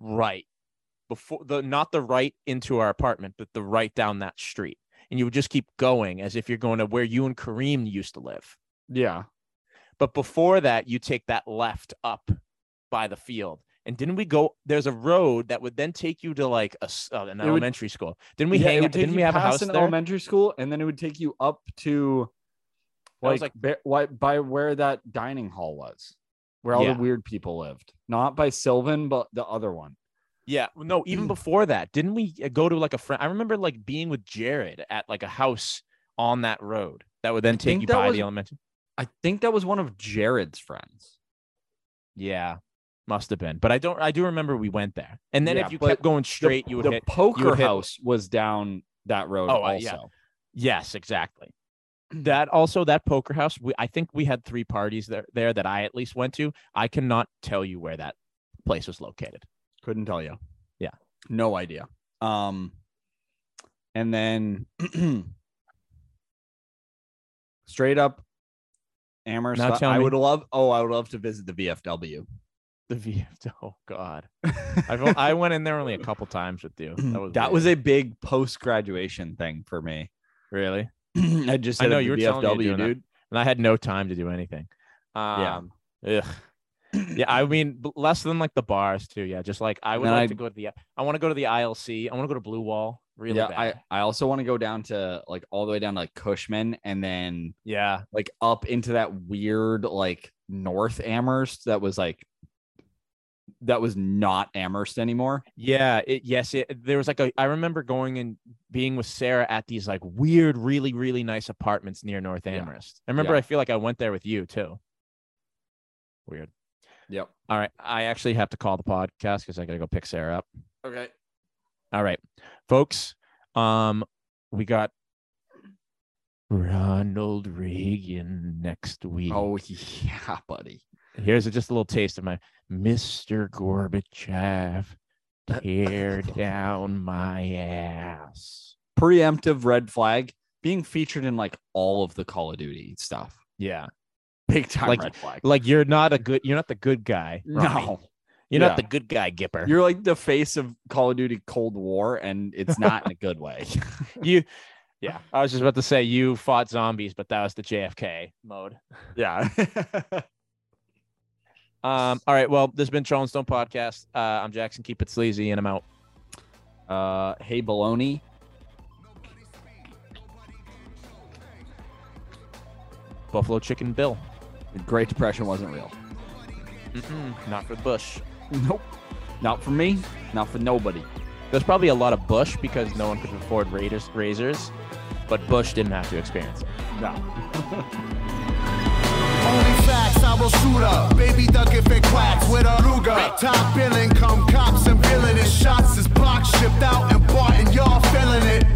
right before the not the right into our apartment, but the right down that street, and you would just keep going as if you're going to where you and Kareem used to live. Yeah. But before that, you take that left up by the field. And didn't we go? There's a road that would then take you to like a, uh, an would- elementary school. Didn't we yeah, it hang? would take Didn't we have a house an there? elementary school, and then it would take you up to That was like, ba- why- by where that dining hall was, where all Yeah. the weird people lived. Not by Sylvan, but the other one. Yeah, no. Even before that, didn't we uh, go to like a friend? I remember like being with Jared at like a house on that road that would then I take you by was- the elementary. I think that was one of Jared's friends. Yeah, must have been. But I don't. I do remember we went there. And then Yeah, if you kept going The- straight, you would the hit. poker hit- house was down that road. Oh, uh, also. yeah. Yes, exactly. That also that poker house. We I think we had three parties there there that I at least went to. I cannot tell you where that place was located. Couldn't tell you. Yeah. No idea. Um, and then straight up Amherst. Now I- me- would love. Oh, I would love to visit the VFW. The VF. Oh God, I I went in there only a couple times with you. That was that was a big post graduation thing for me. really. I just I know you the were telling me you're dude. and I had no time to do anything. Yeah. Um, yeah. Yeah, I mean less than like the bars too. Yeah, just like I would like I- to go to the. I want to go to the ILC. I want to go to Blue Wall. Really yeah, bad. I, I also want to go down to like all the way down to like Cushman and then yeah, like up into that weird like North Amherst that was like that was not Amherst anymore. yeah. It, yes, it, there was like a. I remember going and being with Sarah at these like weird, really, really nice apartments near North Yeah. Amherst. I remember. Yeah. I feel like I went there with you too. Weird. Yep. All right, I actually have to call the podcast because I gotta go pick Sarah up. Okay. All right, folks. Um, we got Ronald Reagan next week. Oh yeah, buddy. Here's just a little taste of my Mr. Gorbachev. Tear down my ass. Preemptive red flag being featured in like all of the Call of Duty stuff. Yeah, Big time Like- red flag. like you're not a good. You're not the good guy. No. you're Yeah. not the good guy, Gipper. You're like the face of Call of Duty Cold War, and it's not in a good way. you. Yeah, I was just about to say you fought zombies, but that was the JFK mode. yeah. Um, all right. Well, this has been Charles Stone Podcast. Uh, I'm Jackson. Keep it sleazy, and I'm out. uh, hey, baloney. Buffalo Chicken Bill. The Great Depression wasn't real. Mm-mm, not for Bush. Nope. Not for me. Not for nobody. There's probably a lot of Bush because no one could afford Raiders razors, but Bush didn't have to experience it. No. Facts, I will shoot up. Baby duck if it quacks with a Ruger. Top billing, come cops and billing it. Shots is blocked, shipped out and bought, and y'all feeling it.